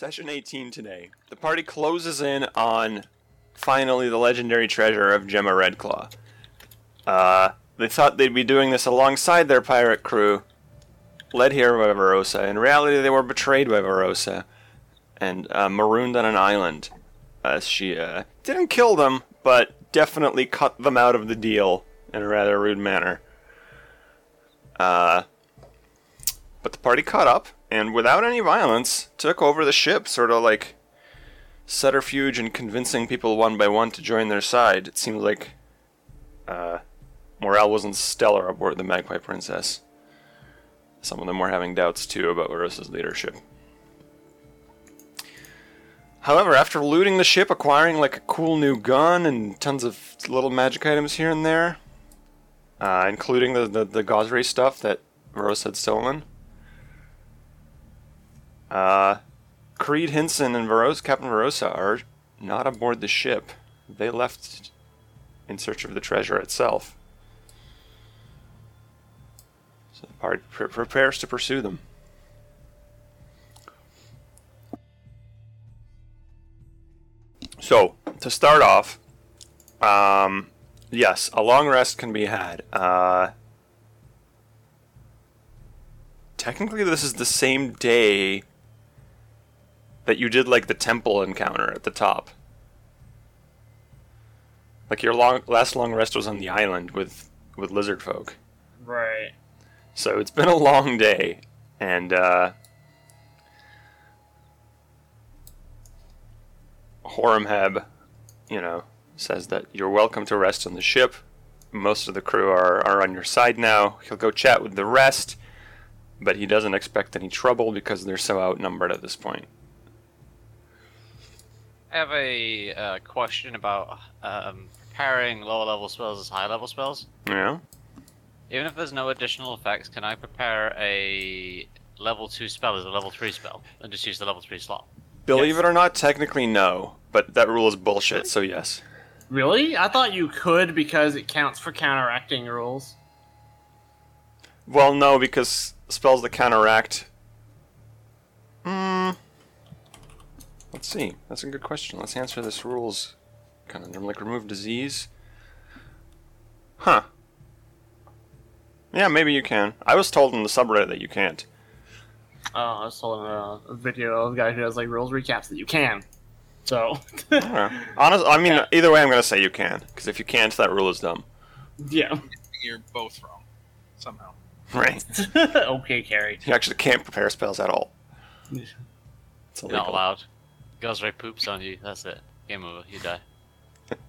Session 18 today. The party closes in on finally the legendary treasure of Gemma Redclaw. Uh, they thought they'd be doing this alongside their pirate crew, led here by Verosa. In reality, they were betrayed by Verosa and uh, marooned on an island. As she uh, didn't kill them, but definitely cut them out of the deal in a rather rude manner. Uh, but the party caught up and without any violence took over the ship, sort of like subterfuge and convincing people one by one to join their side. It seemed like uh, morale wasn't stellar aboard the Magpie Princess. Some of them were having doubts too about Verosa's leadership. However, after looting the ship, acquiring like a cool new gun and tons of little magic items here and there, uh, including the, the, the Gosray stuff that Verosa had stolen, uh, Creed Henson and Verosa, Captain Verosa are not aboard the ship. They left in search of the treasure itself. So the party pre- prepares to pursue them. So, to start off, um, yes, a long rest can be had. Uh, technically, this is the same day that you did like the temple encounter at the top. Like your long last long rest was on the island with with lizard folk. Right. So it's been a long day, and uh, Horemheb, you know, says that you're welcome to rest on the ship. Most of the crew are, are on your side now. He'll go chat with the rest, but he doesn't expect any trouble because they're so outnumbered at this point. I have a uh, question about um, preparing lower level spells as high level spells. Yeah. Even if there's no additional effects, can I prepare a level 2 spell as a level 3 spell and just use the level 3 slot? Believe it or not, technically no, but that rule is bullshit. So yes. Really? I thought you could because it counts for counteracting rules. Well, no, because spells that counteract. Hmm. Let's see. That's a good question. Let's answer this rules conundrum. Like remove disease. Huh. Yeah, maybe you can. I was told in the subreddit that you can't. Oh, I was told in a, a video of a guy who does like rules recaps that you can. So. Yeah. Honest, I mean, either way, I'm gonna say you can. Because if you can't, that rule is dumb. yeah. You're both wrong. Somehow. Right. okay, Carrie. You actually can't prepare spells at all. It's illegal. not allowed. Gosray poops on you, that's it. Game over, you die.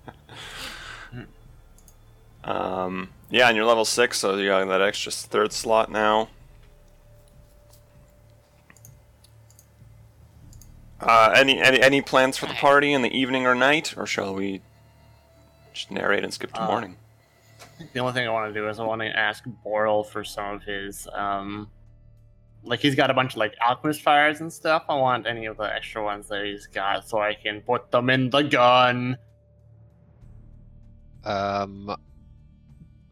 Um, yeah, and you're level six, so you got that extra third slot now. Uh, any, any any plans for the party in the evening or night, or shall we just narrate and skip to Uh, morning? The only thing I want to do is I want to ask Boral for some of his, um, like he's got a bunch of like alchemist fires and stuff. I want any of the extra ones that he's got so I can put them in the gun. Um,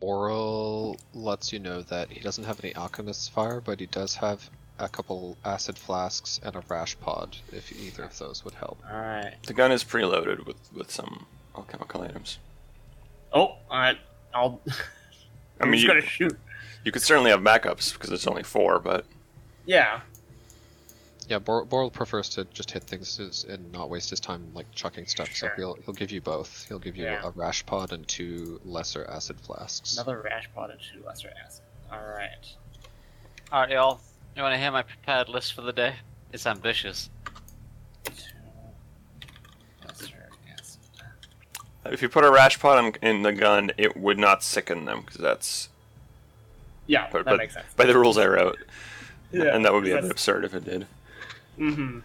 Boral lets you know that he doesn't have any alchemist fire, but he does have a couple acid flasks and a rash pod. If either of those would help. All right. The gun is preloaded with with some alchemical items. Oh, all right. I'll. I I'm mean, just you, gonna shoot. you could certainly have backups because it's only four, but Yeah. Yeah, Bor- Boral prefers to just hit things and not waste his time like chucking stuff. Sure. So he'll he'll give you both. He'll give you Yeah. a rash pod and two lesser acid flasks. Another rash pod and two lesser acid. All right. Alright, y'all. You want to hear my prepared list for the day? It's ambitious. Two lesser acid. if you put a rash pod in, in the gun, it would not sicken them because that's Yeah, but, that but makes sense. by the rules I wrote, Yeah, and that would be a bit absurd if it did. Mm-hmm.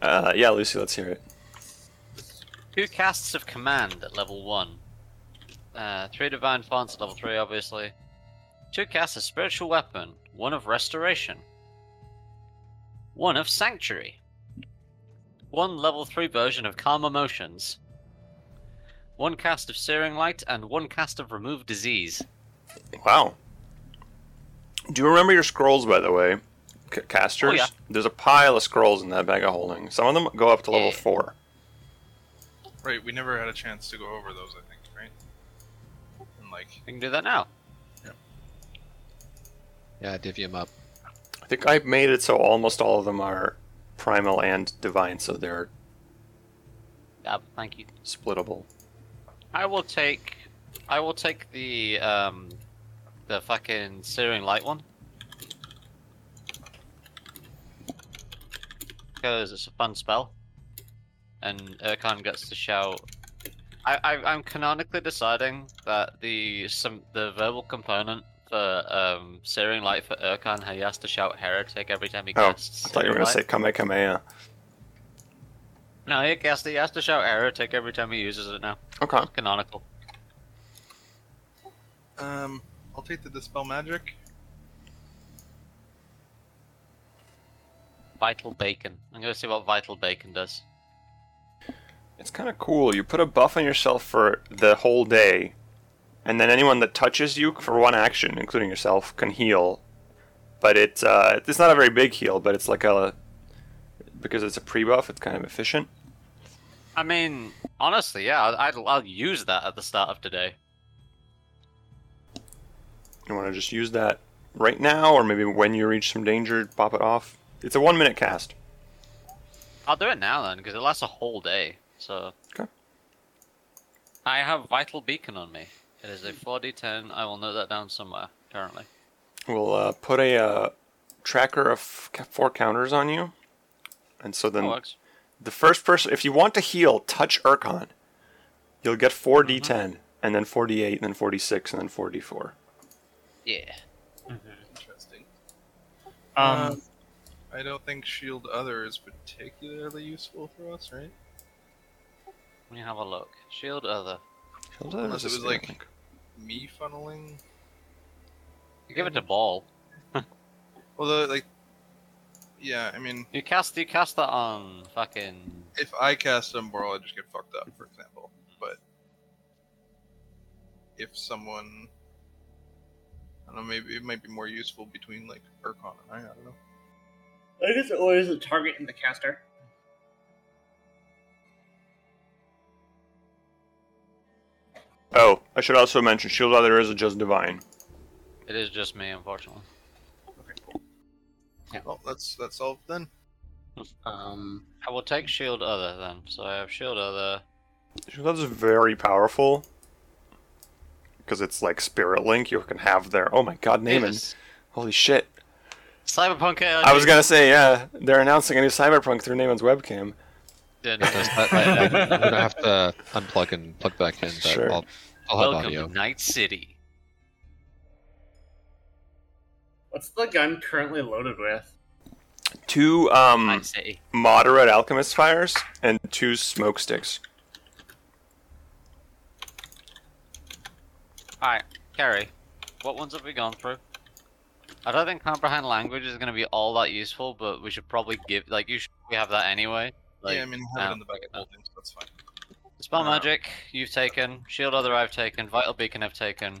Uh, yeah, Lucy, let's hear it. Two casts of command at level 1. Uh, three divine fonts at level 3, obviously. Two casts of spiritual weapon. One of restoration. One of sanctuary. One level 3 version of calm emotions. One cast of searing light, and one cast of remove disease. Wow. Do you remember your scrolls, by the way? c- casters, Oh, yeah. there's a pile of scrolls in that bag of holding. Some of them go up to level Yeah. four. Right, we never had a chance to go over those, I think, right? And like, We can do that now. Yeah, Yeah, divvy him up. I think I made it so almost all of them are primal and divine, so they're Yeah, thank you. splittable. I will take. I will take the um, the fucking searing light one. Because it's a fun spell, and Urkon gets to shout. I, I I'm canonically deciding that the some the verbal component for um searing light for Urkon, he has to shout heretic every time he Oh, casts. I thought you were gonna say Light. Kamehameha. No, he casts. He has to shout heretic every time he uses it now. Okay. Canonical. um, I'll take the dispel magic. Vital beacon. I'm gonna see what vital beacon does. It's kind of cool. You put a buff on yourself for the whole day, and then anyone that touches you for one action, including yourself, can heal. But it's uh, it's not a very big heal, but it's like a because it's a pre-buff. It's kind of efficient. I mean, honestly, yeah, I'd, I'll, I'll use that at the start of today. You want to just use that right now, or maybe when you reach some danger, pop it off. It's a one-minute cast. I'll do it now then, because it lasts a whole day. So. Okay. I have vital beacon on me. It is a 4d10. I will note that down somewhere currently. We'll uh, put a uh, tracker of four counters on you, and so then the first person, if you want to heal, touch Urkon. You'll get 4d10, and then 4d8, and then 46, and then 4d4. Yeah. Mm-hmm. Interesting. Um, um, I don't think shield other is particularly useful for us, right? Let me have a look. Shield other. Unless it was like- think. Me funneling. You give it to ball. Although, like, yeah, I mean, You cast. You cast that on um, fucking. if I cast Umbral, I just get fucked up, for example. But if someone, I don't know, maybe it might be more useful between like Urkon and I. I don't know. I guess it always a target in the caster. Oh, I should also mention Shield Other is just divine. It is just me, unfortunately. Okay, cool. Yeah. Well, that's that's solved then. Um, I will take shield other then. So I have shield other. Shield Other is very powerful because it's like Spirit Link. You can have their. Oh my God, name it! Davis. Holy shit! Cyberpunk ARG. I was gonna say yeah. They're announcing a new Cyberpunk through Naaman's webcam. Did- Does I, I, I'm gonna have to unplug and plug back in, but Sure. I'll, I'll have Welcome audio. to Night City. what's the gun currently loaded with? Two um moderate alchemist fires and two smoke sticks. Alright, Kerry, what ones have we gone through? I don't think comprehend language is going to be all that useful, but we should probably give like you should we have that anyway. Like, yeah, I mean, have it um, in the back of holdings. That's fine. spell uh, magic you've taken, shield other I've taken, vital beacon I've taken.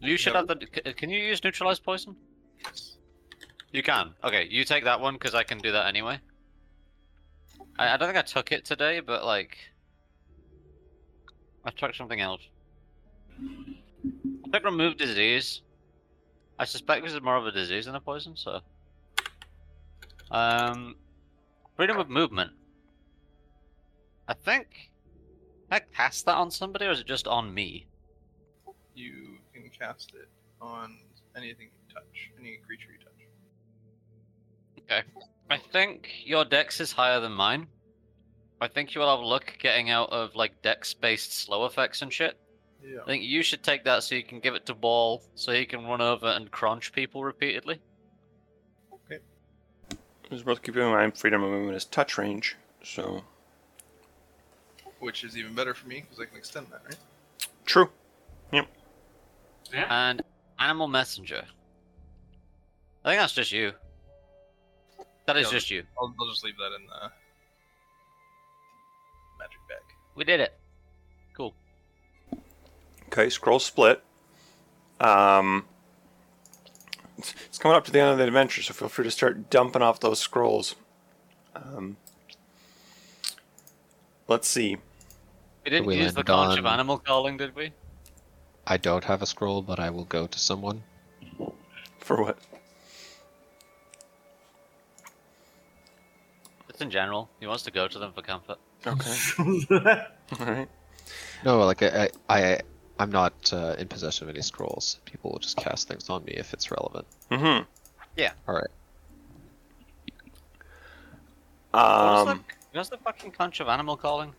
You should have the. Can you use neutralize poison? Yes. You can. Okay, you take that one because I can do that anyway. I, I don't think I took it today, but like, I took something else. I took remove disease. I suspect this is more of a disease than a poison, so. Um, freedom of movement. I think. Can I cast that on somebody, or is it just on me? You can cast it on anything you touch, any creature you touch. Okay. I think your dex is higher than mine. I think you will have luck getting out of like dex based slow effects and shit. Yeah. I think you should take that so you can give it to Ball so he can run over and crunch people repeatedly. Okay. Just worth keeping in mind, freedom of movement is touch range, so Which is even better for me because I can extend that, right? true. Yep. Yeah. And Animal Messenger. I think that's just you. That is Yeah. just you. I'll, I'll just leave that in the magic bag. We did it. Cool. Okay, scroll split. Um, it's coming up to the end of the adventure, so feel free to start dumping off those scrolls. Um, let's see. We didn't We use the landed conch of animal calling, did we? I don't have a scroll, but I will go to someone. For what? It's in general. He wants to go to them for comfort. Okay. Alright. No, like I, I, I I'm not uh, in possession of any scrolls. People will just cast things on me if it's relevant. Mm-hmm. Yeah. All right. What is Um, the, what's the fucking conch of animal calling?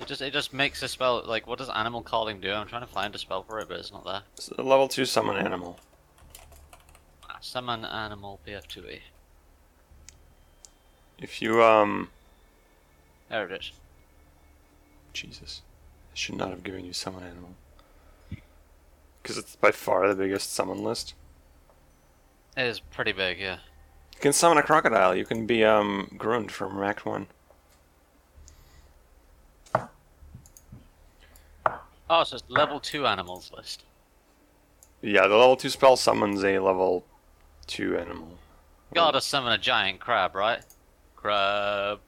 It just it just makes a spell like what does animal calling do? I'm trying to find a spell for it, but it's not there. it's a level 2 summon animal. Ah, Summon animal PF2E. If you, um. There it is. Jesus. I should not have given you summon animal. Because it's by far the biggest summon list. It is pretty big, yeah. You can summon a crocodile. You can be, um, Grund from Act 1. Oh, so it's level two animals list. Yeah, the level 2 spell summons a level 2 animal. Gotta summon a giant crab, right? Crab.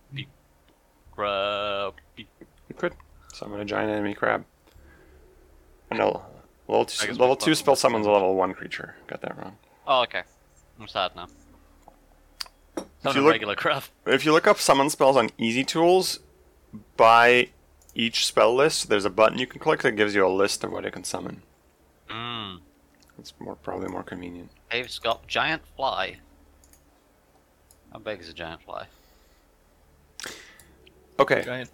Crab. You could summon a giant enemy crab. No, level two, I guess level two spell summons a level one creature. Got that wrong. Oh, okay. I'm sad now. If you a look, regular crab. if you look up summon spells on Easy Tools, by each spell list, there's a button you can click that gives you a list of what it can summon. Mmm. It's more probably more convenient. Dave's got giant fly. How big is a giant fly? Okay, Giant.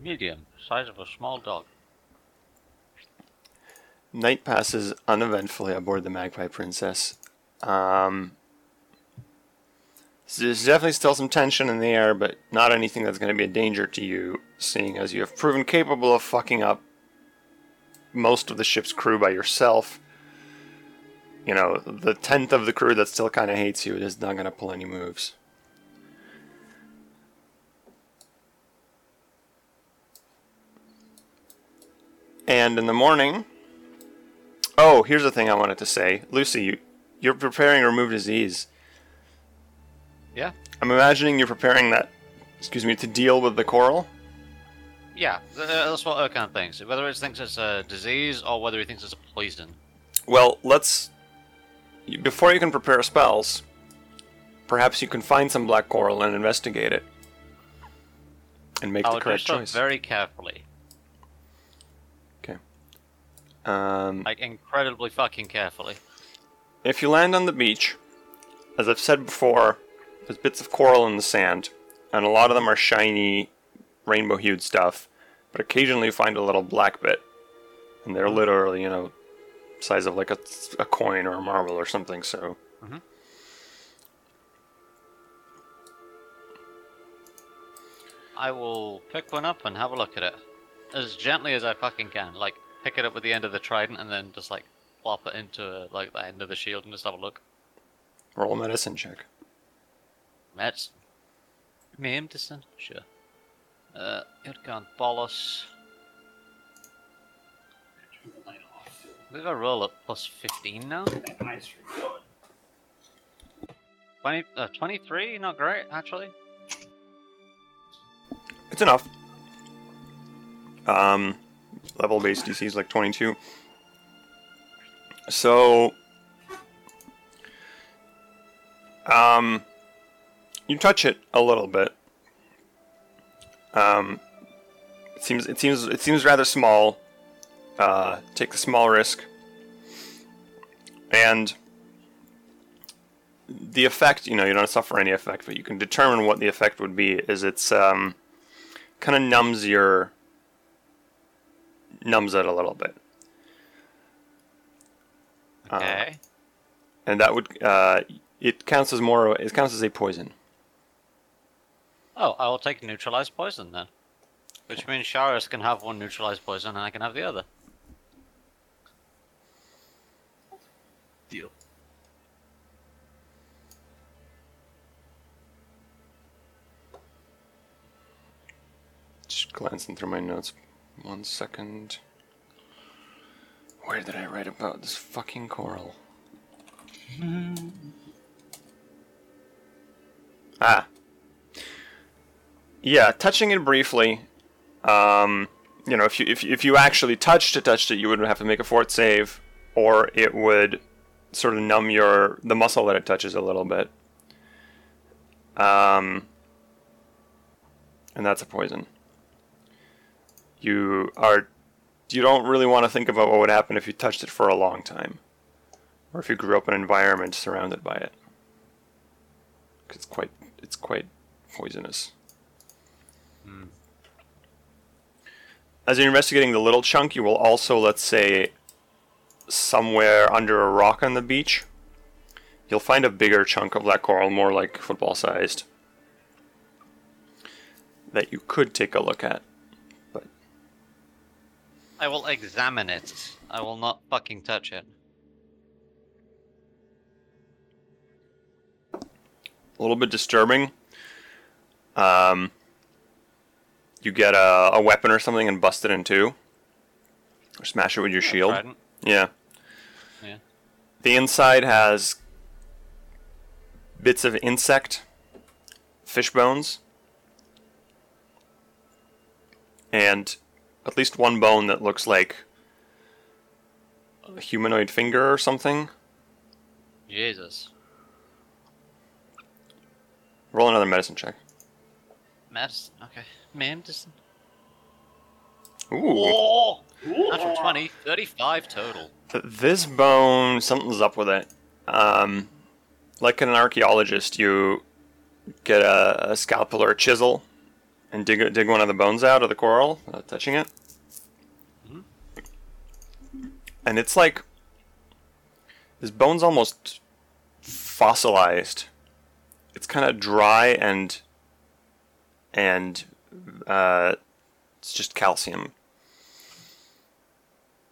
Medium. Size of a small dog. Night passes uneventfully aboard the Magpie Princess. Um, so there's definitely still some tension in the air, but not anything that's going to be a danger to you, seeing as you have proven capable of fucking up most of the ship's crew by yourself. You know, the tenth of the crew that still kind of hates you is not going to pull any moves. And in the morning, Oh, here's the thing I wanted to say. Lucy, you, you're preparing to remove disease. Yeah. I'm imagining you're preparing that, excuse me, to deal with the coral. Yeah, th- that's what Urkon thinks. Whether he thinks it's a disease or whether he thinks it's a poison. Well, let's. Before you can prepare spells, perhaps you can find some black coral and investigate it. And make I the correct choice. very carefully. Um, Like, incredibly fucking carefully. If you land on the beach, as I've said before, there's bits of coral in the sand, and a lot of them are shiny, rainbow hued stuff, but occasionally you find a little black bit. And they're literally, you know, size of like a, a coin or a marble or something, so. Mhm. I will pick one up and have a look at it. As gently as I fucking can. Like, pick it up with the end of the trident and then just, like, plop it into, like, the end of the shield and just have a look. Roll a medicine check. That's. Medicine? Sure. Uh, Urkon Bolos. We've got to roll at plus 15 now? 20, uh, 23? Not great, actually. It's enough. Um, level based DC is like 22. So, um, you touch it a little bit. Um, it seems it seems it seems rather small. Uh, take the small risk, and the effect. You know, you don't suffer any effect, but you can determine what the effect would be. Is it's um, kind of numbs your numbs it a little bit. Uh, Okay. and that would uh, it counts as more. It counts as a poison. Oh, I will take neutralized poison then. Which means Sharis can have one neutralized poison and I can have the other. Deal. Just glancing through my notes. One second. Where did I write about this fucking coral? Ah. Yeah, touching it briefly. Um, you know, if you if, if you actually touched it, touched it, you would have to make a fort save, or it would sort of numb your the muscle that it touches a little bit. Um, and that's a poison. You are you don't really want to think about what would happen if you touched it for a long time, or if you grew up in an environment surrounded by it. it's quite it's quite poisonous. Hmm. As you're investigating the little chunk, you will also, let's say, somewhere under a rock on the beach, you'll find a bigger chunk of black coral, more like football sized, that you could take a look at. I will examine it. I will not fucking touch it. a little bit disturbing. Um, you get a, a weapon or something and bust it in two, or smash it with your shield. Trident. Yeah. Yeah. The inside has bits of insect, fish bones, and at least one bone that looks like a humanoid finger or something. Jesus. Roll another medicine check. Medicine. Okay. Medicine. Ooh. Oh! Natural 20. 35 total. Th- This bone, something's up with it. Um, like an archaeologist, you get a, a scalpel or a chisel and dig dig one of the bones out of the coral without touching it. And it's like this bone's almost fossilized. It's kind of dry and and uh, it's just calcium,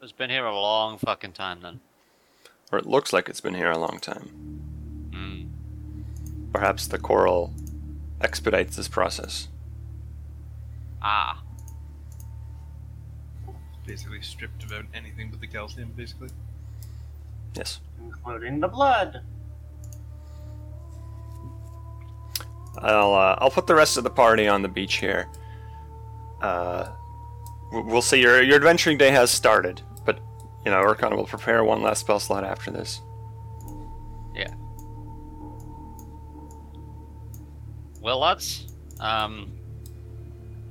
It's been here a long fucking time then. or it looks like it's been here a long time. Mm. Perhaps the coral expedites this process. Ah. Basically stripped about anything but the calcium, basically. Yes. Including the blood. I'll uh, I'll put the rest of the party on the beach here. Uh, we'll see. Your your adventuring day has started, but you know Urkon will prepare one last spell slot after this. Yeah. Well, lads, um,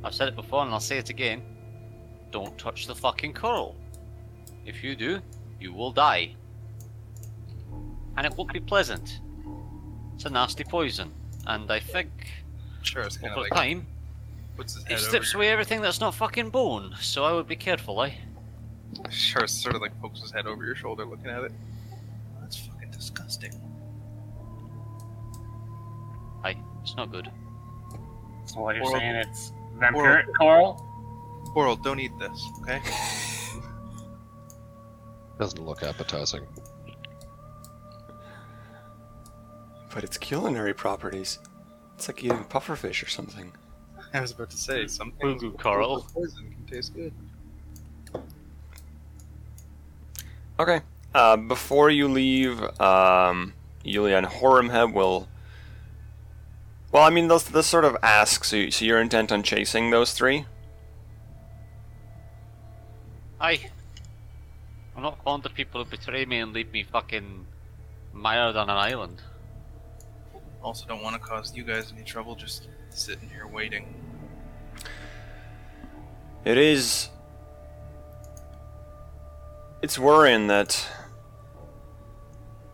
I've said it before and I'll say it again. Don't touch the fucking coral. If you do, you will die. And it won't be pleasant. It's a nasty poison. And I think, Sure, it's kind of over like time, puts his it head over. strips away everything that's not fucking bone. So I would be careful, eh? Sure, it's sort of like pokes his head over your shoulder, looking at it. That's fucking disgusting. Aye, it's not good. So what you're Oral- saying, it's vampiric coral? Coral, don't eat this, okay? Doesn't look appetizing. But it's culinary properties. It's like eating pufferfish or something. I was about to say something. Fugu coral. Poison can taste good. Okay. Uh, before you leave, um, Yulia and Horemheb will. Well, I mean, they'll, they'll sort of ask. So, you, so you're intent on chasing those three? Aye. I'm not fond of people who betray me and leave me fucking mired on an island. Also, don't want to cause you guys any trouble just sitting here waiting. It is. It's worrying that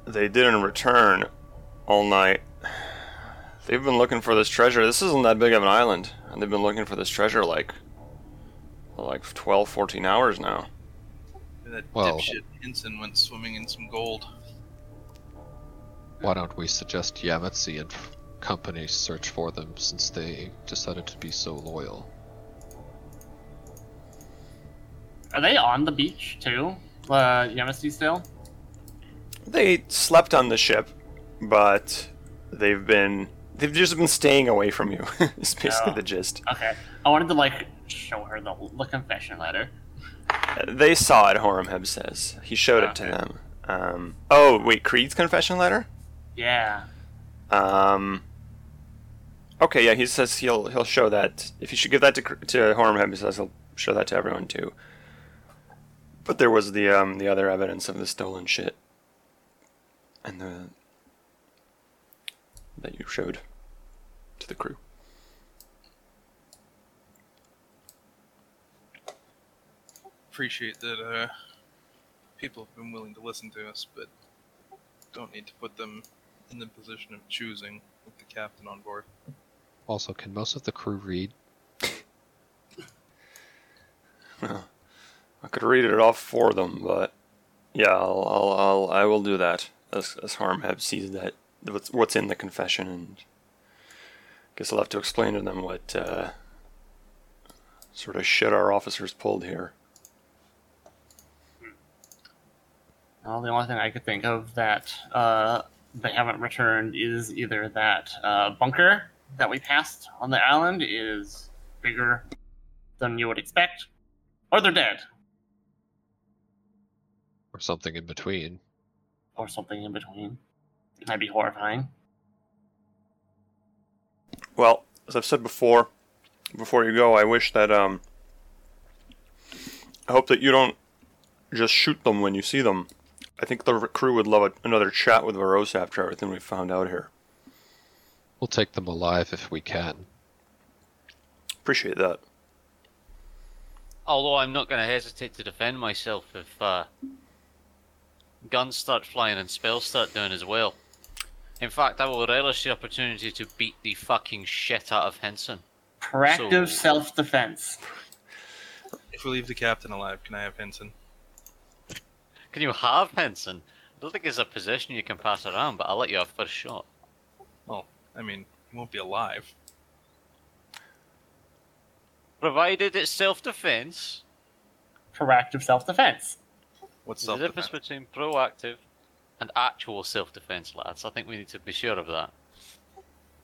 they didn't return all night. They've been looking for this treasure. This isn't that big of an island, and they've been looking for this treasure like like 12, 14 hours now. That Well- dipshit Henson went swimming in some gold. Why don't we suggest Yamatsi and company search for them since they decided to be so loyal? Are they on the beach too? Uh, Yamasi still? They slept on the ship, but they've been they've just been staying away from you. is basically Oh. the gist. Okay. I wanted to like show her the, the confession letter. They saw it. Horemheb says he showed it to Okay. them. Um. Oh wait, Creed's confession letter. Yeah. Um. Okay, yeah, he says he'll he'll show that. If you should give that to to Horemheb, he says he'll show that to everyone too. But there was the um the other evidence of the stolen shit, and the that you showed to the crew. Appreciate that uh, people have been willing to listen to us, but don't need to put them in the position of choosing with the captain on board. Also, can most of the crew read? I could read it off for them, but yeah, I'll, I'll, I'll I will do that as as Harmheb sees that what's what's in the confession, and I guess I'll have to explain to them what uh, sort of shit our officers pulled here. Well, the only thing I could think of that uh, they haven't returned is either that uh, bunker that we passed on the island is bigger than you would expect, or they're dead, Or something in between? or something in between. It might be horrifying. Well, as I've said before, before you go, I wish that um, I hope that you don't just shoot them when you see them. I think the crew would love a, another chat with Varos after everything we found out here. We'll take them alive if we can. Appreciate that. Although I'm not going to hesitate to defend myself if uh, guns start flying and spells start doing as well. In fact, I will relish the opportunity to beat the fucking shit out of Henson. Proactive So- self defense. If we leave the captain alive, can I have Henson? Can you have Henson? I don't think it's a position you can pass around, but I'll let you have first shot. Well, I mean, he won't be alive. Provided it's self-defense. Proactive self defense. What's There's a self difference between proactive and actual self-defense, lads. I think we need to be sure of that.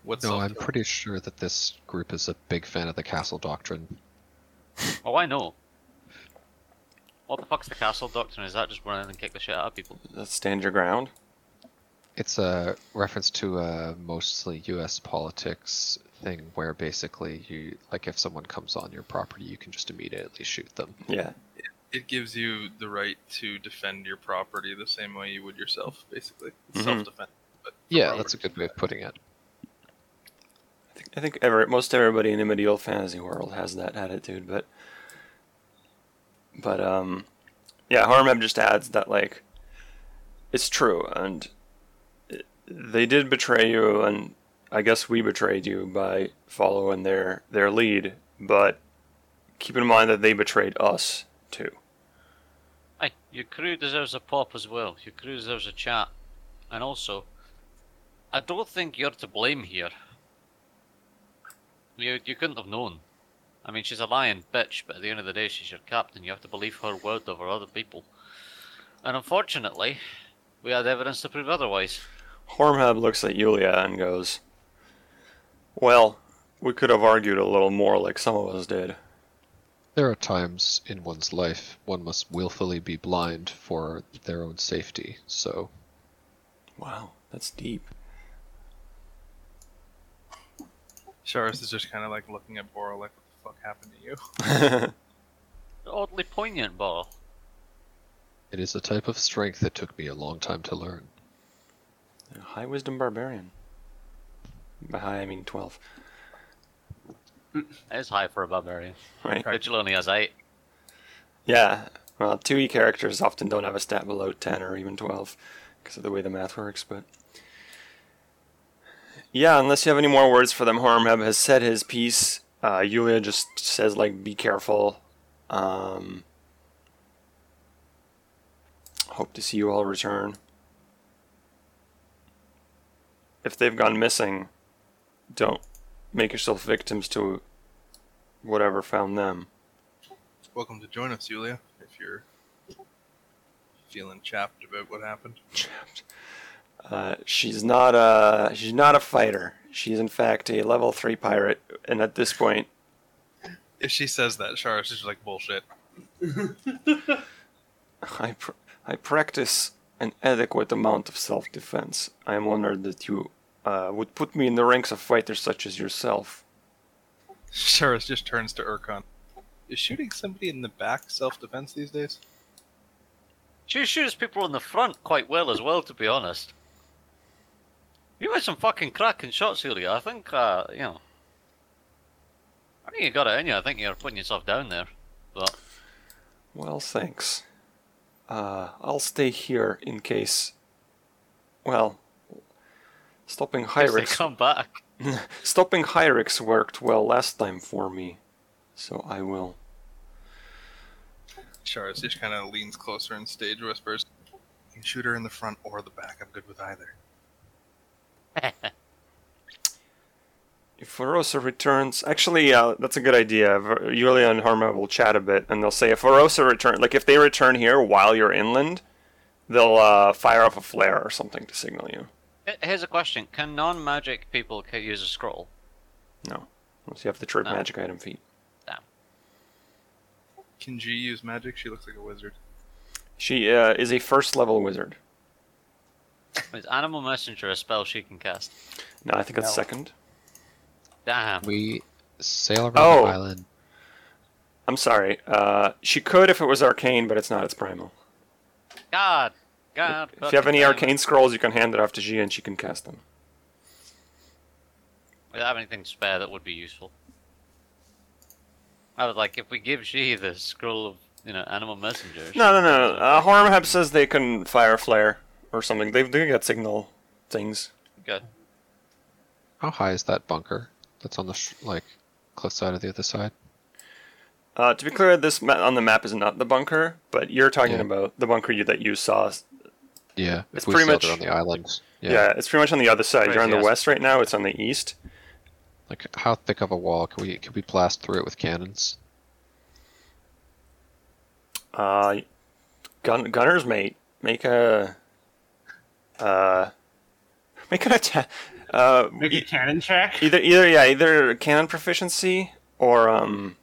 What's No, I'm self pretty sure that this group is a big fan of the castle doctrine. Oh, I know. What the fuck's the castle doctrine? Is that just run in and kick the shit out of people? That stand your ground. It's a reference to a mostly U.S. politics thing where basically you, like, if someone comes on your property, you can just immediately shoot them. Yeah. It gives you the right to defend your property the same way you would yourself, basically. It's Mhm. self-defense. But Yeah, that's a good way of putting it. I think I think ever, most everybody in the medieval fantasy world has that attitude, but but um, yeah, Harmeb just adds that like it's true, and it, they did betray you, and I guess we betrayed you by following their their lead, but keep in mind that they betrayed us too. Your crew deserves a pop as well. Your crew deserves a chat. And also, I don't think you're to blame here. You you couldn't have known. I mean, she's a lying bitch, but at the end of the day, she's your captain. You have to believe her word over other people. And unfortunately, we had evidence to prove otherwise. Horemheb looks at Yulia and goes, "Well, we could have argued a little more, like some of us did." There are times in one's life one must willfully be blind for their own safety, so Wow, that's deep. Sharis is just kind of like looking at Bora like, what the fuck happened to you? Oddly poignant, Ball. it is a type of strength that took me a long time to learn. High wisdom barbarian. By high, I mean 12. It is high for a barbarian. Right? Vigil only has 8. Yeah. Well, 2e characters often don't have a stat below 10 or even 12 because of the way the math works, but. Yeah, unless you have any more words for them, Horemheb has said his piece. Uh, Yulia just says, like, be careful. Um, hope to see you all return. If they've gone missing, don't make yourself victims to whatever found them. Welcome to join us, Julia, if you're feeling chapped about what happened. Chapped. Uh, she's not a she's not a fighter. She's in fact a level three pirate, and at this point, If she says that, Sharis is just like bullshit. I pr- I practice an adequate amount of self-defense. I am honored that you uh, would put me in the ranks of fighters such as yourself. Sharis just turns to Urkon. Is shooting somebody in the back self-defense these days? She shoots people in the front quite well as well, to be honest. You had some fucking cracking shots earlier. I think, uh, you know. I think you got it in you. I think you're putting yourself down there. But Well, thanks. Uh, I'll stay here in case. Well, stopping if they come back. stopping Hyrix worked well last time for me, so I will. Sharis just kind of leans closer and stage whispers. You can shoot her in the front or the back. I'm good with either. If Verosa returns, actually, uh, that's a good idea. Ver- Yulia and Harma will chat a bit, and they'll say if Verosa return, like if they return here while you're inland, they'll uh, fire off a flare or something to signal you. H- Here's a question: Can non-magic people use a scroll? No, unless you have the trick No. magic item feat. Damn. Can G use magic? She looks like a wizard. She uh, is a first level wizard. Is Animal Messenger a spell she can cast? No, I think that's No. second. Damn. We sail around Oh. the island. I'm sorry. Uh, she could if it was arcane, but it's not. It's primal. God. God. If you have any fucking it. arcane scrolls, you can hand it off to G, and she can cast them. We don't have anything spare that would be useful. I was like, if we give she the scroll of, you know, Animal Messenger. No, no, no. use. Uh, Horemheb says they can fire flare or something. They they got signal things. Good. How high is that bunker? That's on the sh- like cliff side of the other side. Uh, to be clear, this ma- on the map is not the bunker, but you're talking Yeah. about the bunker you, that you saw. Yeah, It's pretty much- on the islands. Yeah. Yeah. it's pretty much on the other side. Right, you're on the west right now. It's on the east. Like how thick of a wall can we can we blast through it with cannons? Uh, gun, gunners, mate, make a uh, make an attack. Uh, Make a e- cannon check. either either yeah, either cannon proficiency or um,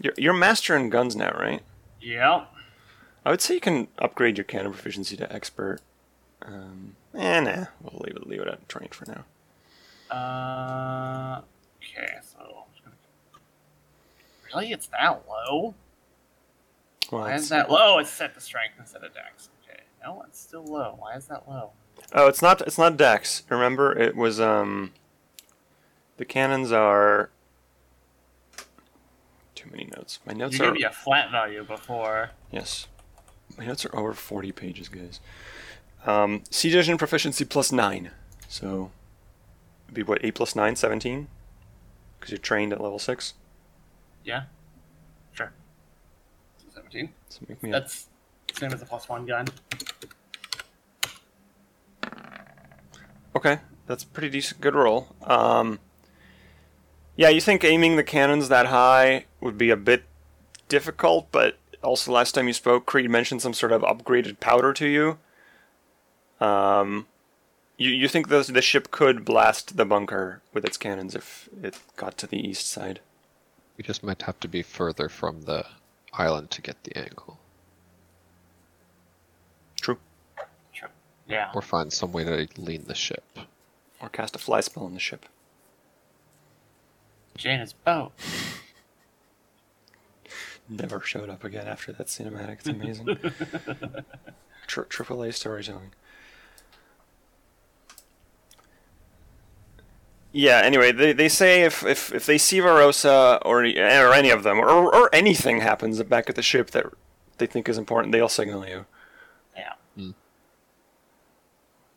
you're you're master in guns now, right? Yep. I would say you can upgrade your cannon proficiency to expert. Um, eh, nah, we'll leave it leave it at trained for now. Uh, okay, so really, it's that low. Well, Why is that low? It's set to strength instead of dex. Okay, no, it's still low. Why is that low? Oh, it's not. It's not Dex. Remember, it was um. The cannons are. Too many notes. My notes You are gave me a flat value before. yes. My notes are over forty pages, guys. Um, siege engine proficiency plus nine, so it'd be what eight plus nine, 17? Because you're trained at level six. Yeah, sure. Seventeen. So make me That's same as a plus one gun. Okay, that's a pretty decent, good roll. Um, yeah, you think aiming the cannons that high would be a bit difficult, but also last time you spoke, Creed mentioned some sort of upgraded powder to you. Um, you you think the the ship could blast the bunker with its cannons if it got to the east side? We just might have to be further from the island to get the angle, True. Sure. Yeah. or find some way to lean the ship. Or cast a fly spell on the ship. Jana's boat. Never showed up again after that cinematic. It's amazing. Tri- Triple A storytelling. Yeah. Anyway, they, they say if, if, if they see Verosa or or any of them or, or anything happens back at the ship that they think is important, they'll signal you. Yeah.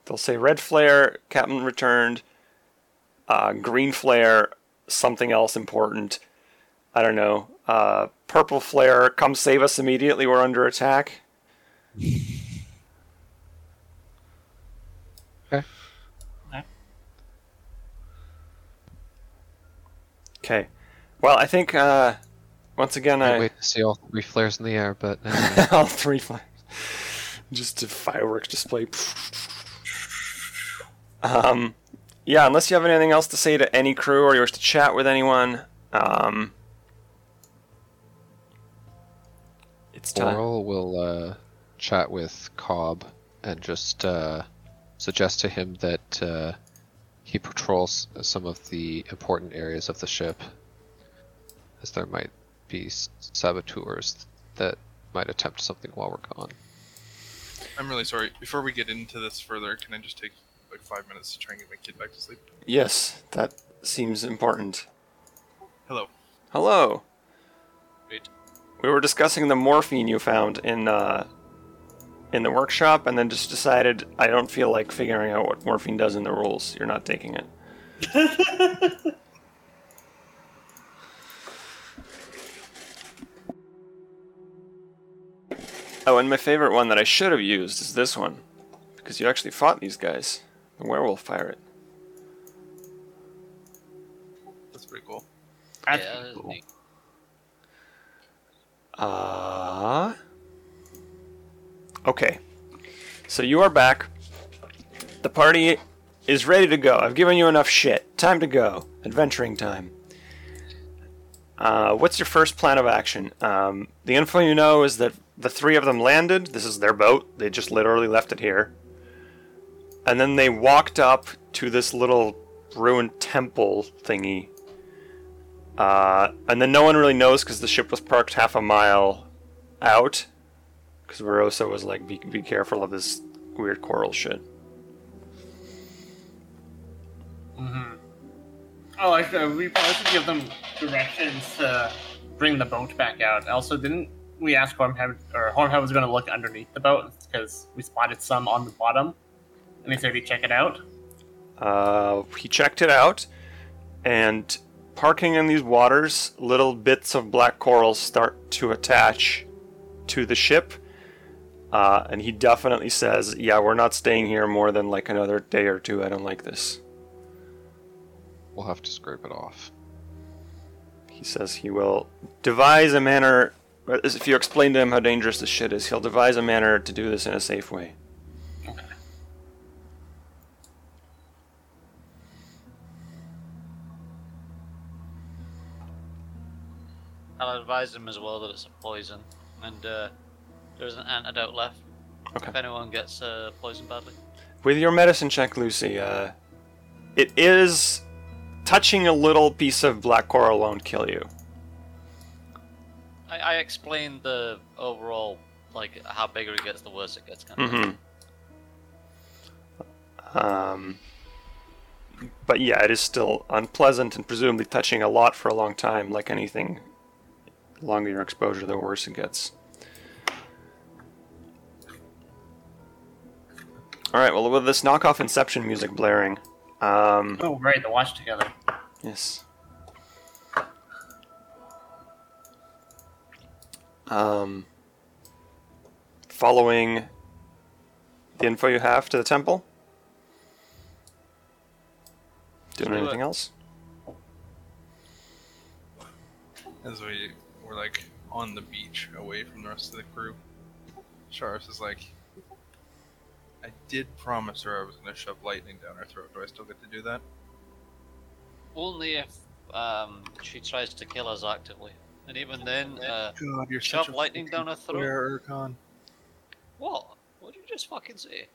They'll say red flare, captain returned. Uh, green flare, something else important. I don't know. Uh, purple flare, come save us immediately. We're under attack. Okay. Okay. Well, I think uh, once again Can't I wait to see all three flares in the air, but anyway. all three flares. Just a fireworks display. Um, yeah, unless you have anything else to say to any crew or you wish to chat with anyone, um, it's time. Boral will uh, chat with Cobb and just uh, suggest to him that uh, he patrols some of the important areas of the ship, as there might be saboteurs that might attempt something while we're gone. I'm really sorry. Before we get into this further, can I just take like five minutes to try and get my kid back to sleep? Yes, that seems important. Hello. Hello. Great. We were discussing the morphine you found in uh, in the workshop, and then just decided I don't feel like figuring out what morphine does in the rules. You're not taking it. Oh, and my favorite one that I should have used is this one, because you actually fought these guys. The werewolf pirate. That's pretty cool. That's yeah, pretty that is cool. Uh. Okay. So you are back. The party is ready to go. I've given you enough shit. Time to go. Adventuring time. Uh, what's your first plan of action? Um, the info you know is that the three of them landed. This is their boat. They just literally left it here. And then they walked up to this little ruined temple thingy uh, and then no one really knows because the ship was parked half a mile out. Because Verosa was like, be, be careful of this weird coral shit. hmm Oh, actually, we probably should give them directions to bring the boat back out. Also, didn't we ask Horemheb, or Horemheb was going to look underneath the boat because we spotted some on the bottom, and he said he'd check it out. Uh, he checked it out, and parking in these waters, little bits of black coral start to attach to the ship. Uh, and he definitely says, Yeah, we're not staying here more than like another day or two. I don't like this. We'll have to scrape it off. He says he will devise a manner. If you explain to him how dangerous this shit is, he'll devise a manner to do this in a safe way. I'll advise him as well that it's a poison, and uh, there's an antidote left. Okay. If anyone gets uh, poisoned badly. With your medicine check, Lucy, uh, it is touching a little piece of black coral won't kill you. I, I explained the overall, like, how bigger it gets, the worse it gets. Kind of. Mm-hmm. Um, but yeah, it is still unpleasant and presumably touching a lot for a long time. Like anything, the longer your exposure, the worse it gets. All right. Well, with this knockoff Inception music blaring, um, Oh, right, the watch together. Yes. Um, following the info you have to the temple. Doing Do it. anything else? As we were like on the beach away from the rest of the crew, Charis is like, I did promise her I was going to shove lightning down her throat. Do I still get to do that? Only if um, she tries to kill us actively. And even then, uh, God, you're shove lightning down her throat? square, Urkon. what? What did you just fucking say?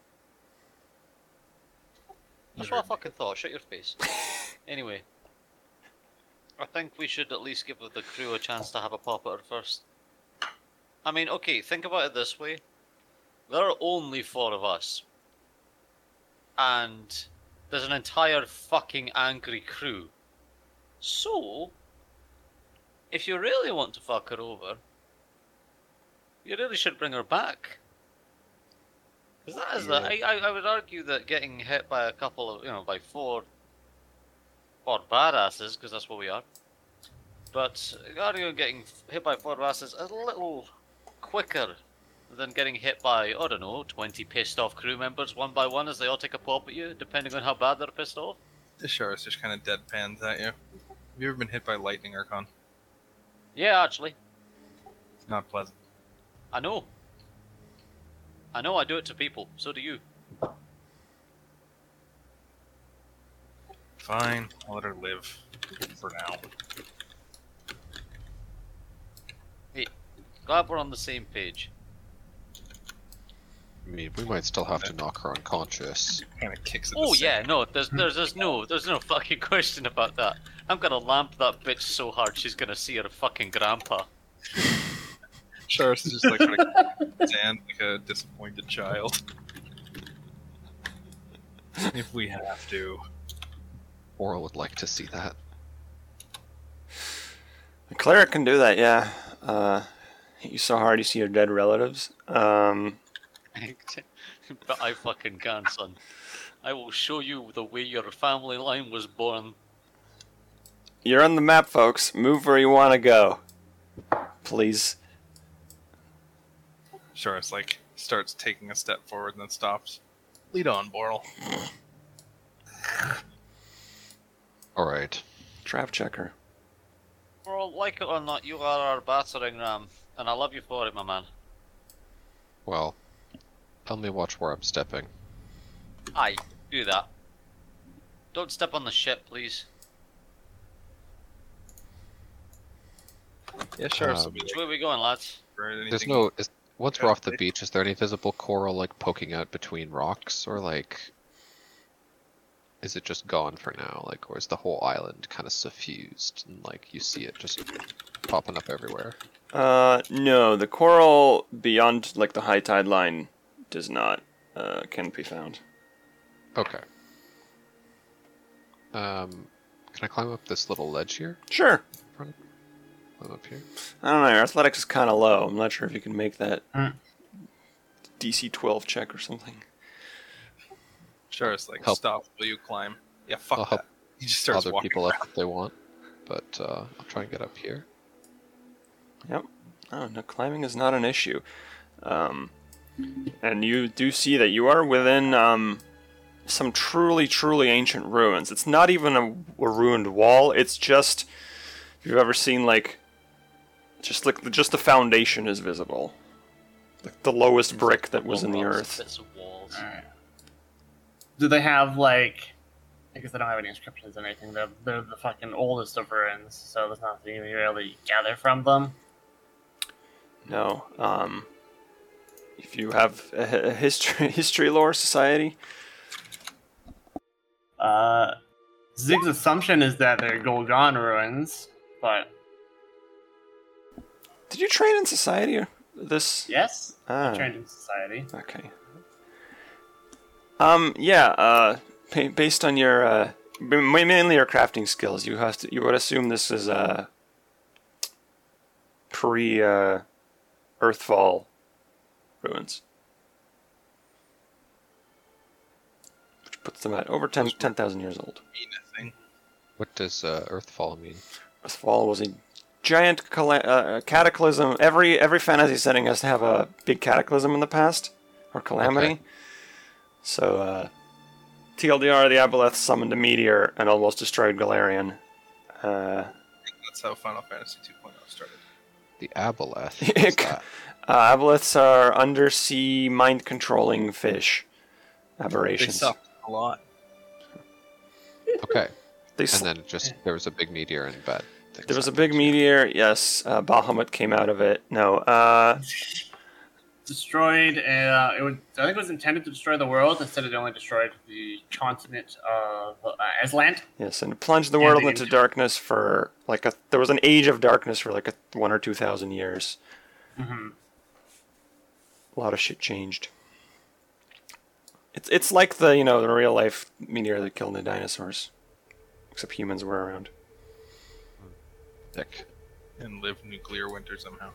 That's You what I fucking thought. Shut your face. anyway, I think we should at least give the crew a chance to have a pop at her first. I mean, okay, think about it this way. There are only four of us. And there's an entire fucking angry crew. So, if you really want to fuck her over, you really should bring her back. Because that is the, I, I, I would argue that getting hit by a couple of, you know, by four, four badasses, because that's what we are. But arguing getting hit by four badasses a little quicker than getting hit by, I don't know, 20 pissed off crew members one by one as they all take a pop at you, depending on how bad they're pissed off. This Charis just kind of deadpans at you. Have you ever been hit by lightning, Urkon? Yeah, actually. It's not pleasant. I know. I know I do it to people, so do you. Fine, I'll let her live for now. Hey, glad we're on the same page. I mean, we might still have to knock her unconscious. Kind of kicks it. Oh yeah, no, there's there's there's no there's no fucking question about that. I'm gonna lamp that bitch so hard she's gonna see her fucking grandpa. Charis is just like trying to stand like a disappointed child. if we have to. Boral would like to see that. The cleric can do that, yeah. Uh, hit you so hard you see your dead relatives. Um, but I fucking can, son. I will show you the way your family line was born. you're on the map, folks. Move where you want to go. Please. Charis like starts taking a step forward and then stops. Lead on, Boral. Alright. Trap checker. Well, like it or not, you are our battering ram, and I love you for it, my man. Well, let me watch where I'm stepping. Aye, do that. Don't step on the ship, please. Yeah, sure. will Um, be Which way are we going, lads? There's no. Is, once we're off the beach, is there any visible coral like poking out between rocks, or like, is it just gone for now? Like, or is the whole island kind of suffused and like you see it just popping up everywhere? Uh, no, the coral beyond like the high tide line does not uh, can be found. Okay. Um, can I climb up this little ledge here? Sure. Climb up here. I don't know. Your athletics is kind of low. I'm not sure if you can make that Hmm. DC 12 check or something. Charis like Help. stop. Will you climb? Yeah, fuck I'll that. He just starts Other people around. up if they want, but uh, I'll try and get up here. Yep. Oh, no, climbing is not an issue. Um, and you do see that you are within um, some truly, truly ancient ruins. It's not even a, a ruined wall. It's just if you've ever seen like just like just the foundation is visible, like the lowest brick that was in the earth. Bits walls. Alright. Do they have like? I guess they don't have any inscriptions or anything. They're they're the fucking oldest of ruins, so there's nothing you really gather from them. No. Um, if you have a, a history history lore society, Uh, Zig's assumption is that they're Golgon ruins, but did you train in society or this? yes, Ah. trained in society. Okay. Um. Yeah. Uh. ba- Based on your uh, mainly your crafting skills, you have to. You would assume this is uh. Pre uh, Earthfall ruins, which puts them at over 10 10,000 years old. Mean a thing. What does uh, Earthfall mean? Earthfall was a giant cala- uh, cataclysm. Every every fantasy setting has to have a big cataclysm in the past or calamity. Okay. So, uh, TLDR, the Aboleth summoned a meteor and almost destroyed Golarion. Uh, That's how Final Fantasy 2.0 started. The Aboleth. What's uh, Aboleths are undersea mind controlling fish aberrations. They aberrations. suck a lot. Okay, They and then it just there was a big meteor in bad. things there was a big meteor. Yes, uh, Bahamut came out of it. No, uh, Destroyed. Uh, it was. I think it was intended to destroy the world. Instead, it only destroyed the continent of uh, Azlant. Yes, and it plunged the Yeah, world the into int- darkness for like a. There was an age of darkness for like a one or two thousand years. hmm A lot of shit changed. It's it's like the you know the real life meteor that killed the dinosaurs, except humans were around. Thick. And live nuclear winter somehow.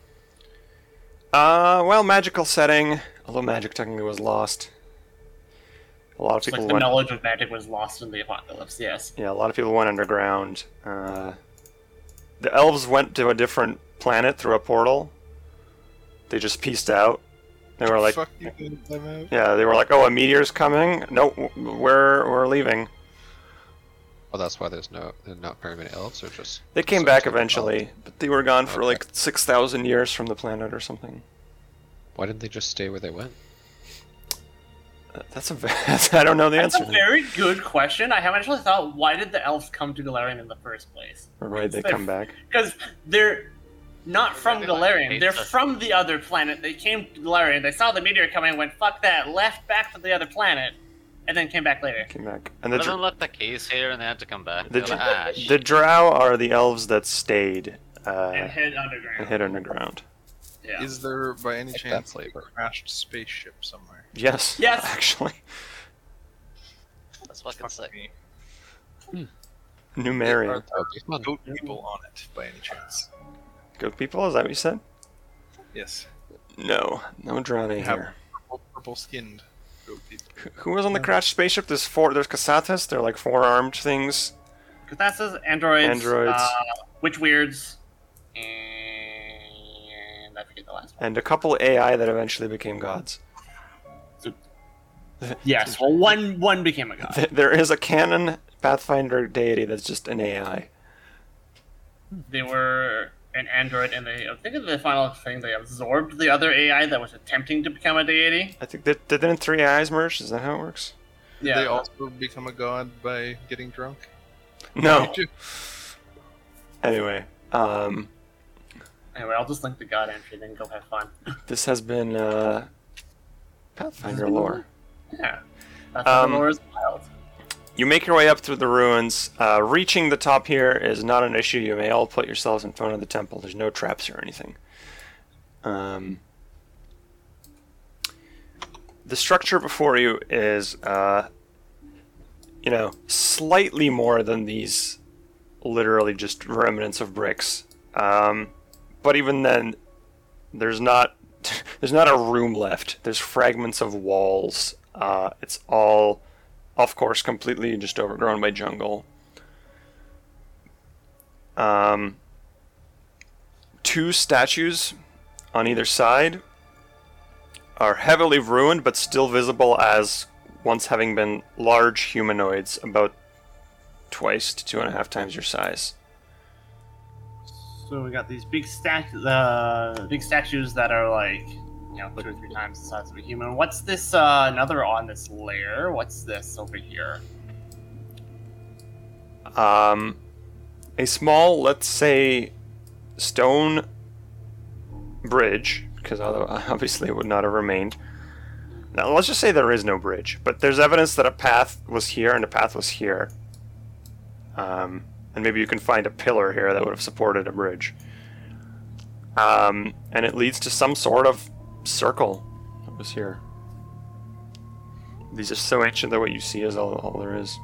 Uh, well, magical setting. Although magic technically was lost. A lot of It's like the went. knowledge of magic was lost in the apocalypse. Yes. Yeah, a lot of people went underground. Uh, the elves went to a different planet through a portal. They just pieced out. They were like, Fuck you, get them out. Yeah, they were like, "Oh, a meteor's coming." Nope, we're we're leaving. Well, that's why there's no there's not very many elves, or just They came back taken eventually, but they were gone for Okay. like six thousand years from the planet or something. Why didn't they just stay where they went? Uh, That's a ve- I don't know the That's answer. a very good question. I haven't actually thought, why did the elves come to Golarion in the first place? Or why did they come back? Because they're not from Maybe Golarion. They're pizza. from the other planet. They came to Golarion. They saw the meteor coming, went fuck that, left back to the other planet, and then came back later. Came back. And the But then dr- left the keys here and they had to come back. the, They're like, ah, dr- the drow are the elves that stayed uh, and hid underground. and hid underground. yeah. Is there by any Like chance a flavor. crashed spaceship somewhere? Yes. Yes. Actually, That's fucking Fuck sick. me. Numerian. That would be fun. Goat people on it by any chance? Goat people? Is that what you said? Yes. No. No drowning Have here. purple, purple skinned goat people. Who- was on the crashed spaceship? There's four. There's Kasathas. They're like four armed things. Kasathas, androids, Androids. uh, witchwyrds, and I forget the last one. and a couple AI that eventually became gods. Yes, well, one one became a god. There is a canon Pathfinder deity that's just an AI. They were an android, and they I think of the final thing they absorbed the other AI that was attempting to become a deity. I think that didn't three AIs merge? Is that how it works? Did Yeah. they also become a god by getting drunk? No. Anyway, um, Anyway, I'll just link the god entry, then go have fun. this has been uh, Pathfinder lore. Yeah, that's Um, lore is wild. You make your way up through the ruins. Uh, reaching the top here is not an issue. You may all put yourselves in front of the temple. There's no traps or anything. Um, the structure before you is, uh, you know, slightly more than these literally just remnants of bricks. Um, but even then, there's not there's not a room left. There's fragments of walls. Uh, it's all of course, completely just overgrown by jungle. Um, two statues on either side are heavily ruined but still visible as once having been large humanoids, about twice to two and a half times your size. So we got these big the big statues that are like you know two or three times the size of a human. What's this uh, another on this layer? What's this over here? Um, a small, let's say, stone bridge, because obviously it would not have remained. Now, let's just say there is no bridge, but there's evidence that a path was here and a path was here. Um, and maybe you can find a pillar here that would have supported a bridge. Um, and it leads to some sort of circle that was here. These are so ancient that what you see is all, all there is.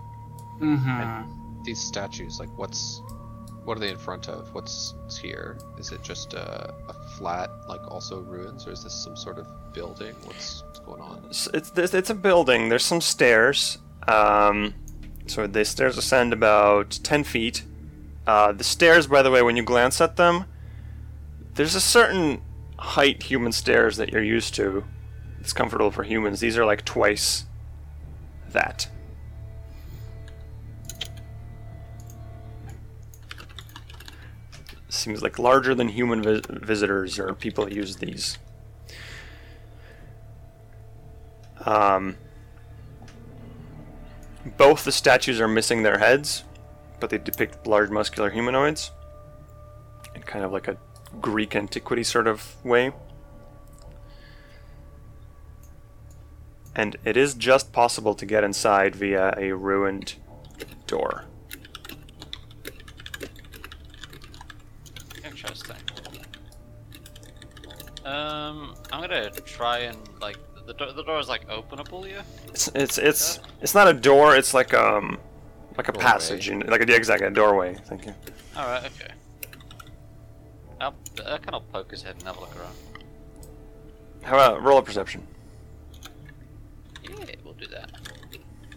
Mm-hmm. These statues, like, what's what are they in front of? What's what's here? Is it just a, a flat, like, also ruins, or is this some sort of building? What's, what's going on? It's it's it's a building. There's some stairs. Um, so the stairs ascend about ten feet. Uh, the stairs, by the way, when you glance at them, there's a certain height human stairs that you're used to. It's comfortable for humans. These are like twice that. Seems like larger than human vis- visitors or people use these. Um, both the statues are missing their heads, but they depict large muscular humanoids and kind of like a Greek antiquity sort of way. And it is just possible to get inside via a ruined door. Interesting. Um, I'm gonna try and like the door. The door is like openable, yeah. It's it's it's it's not a door. It's like um like a Doorway. passage, in, like a yeah, exactly a doorway. Thank you. All right, okay. I'll, I kind of poke his head and have a look around. How about roll a perception? Yeah, we'll do that.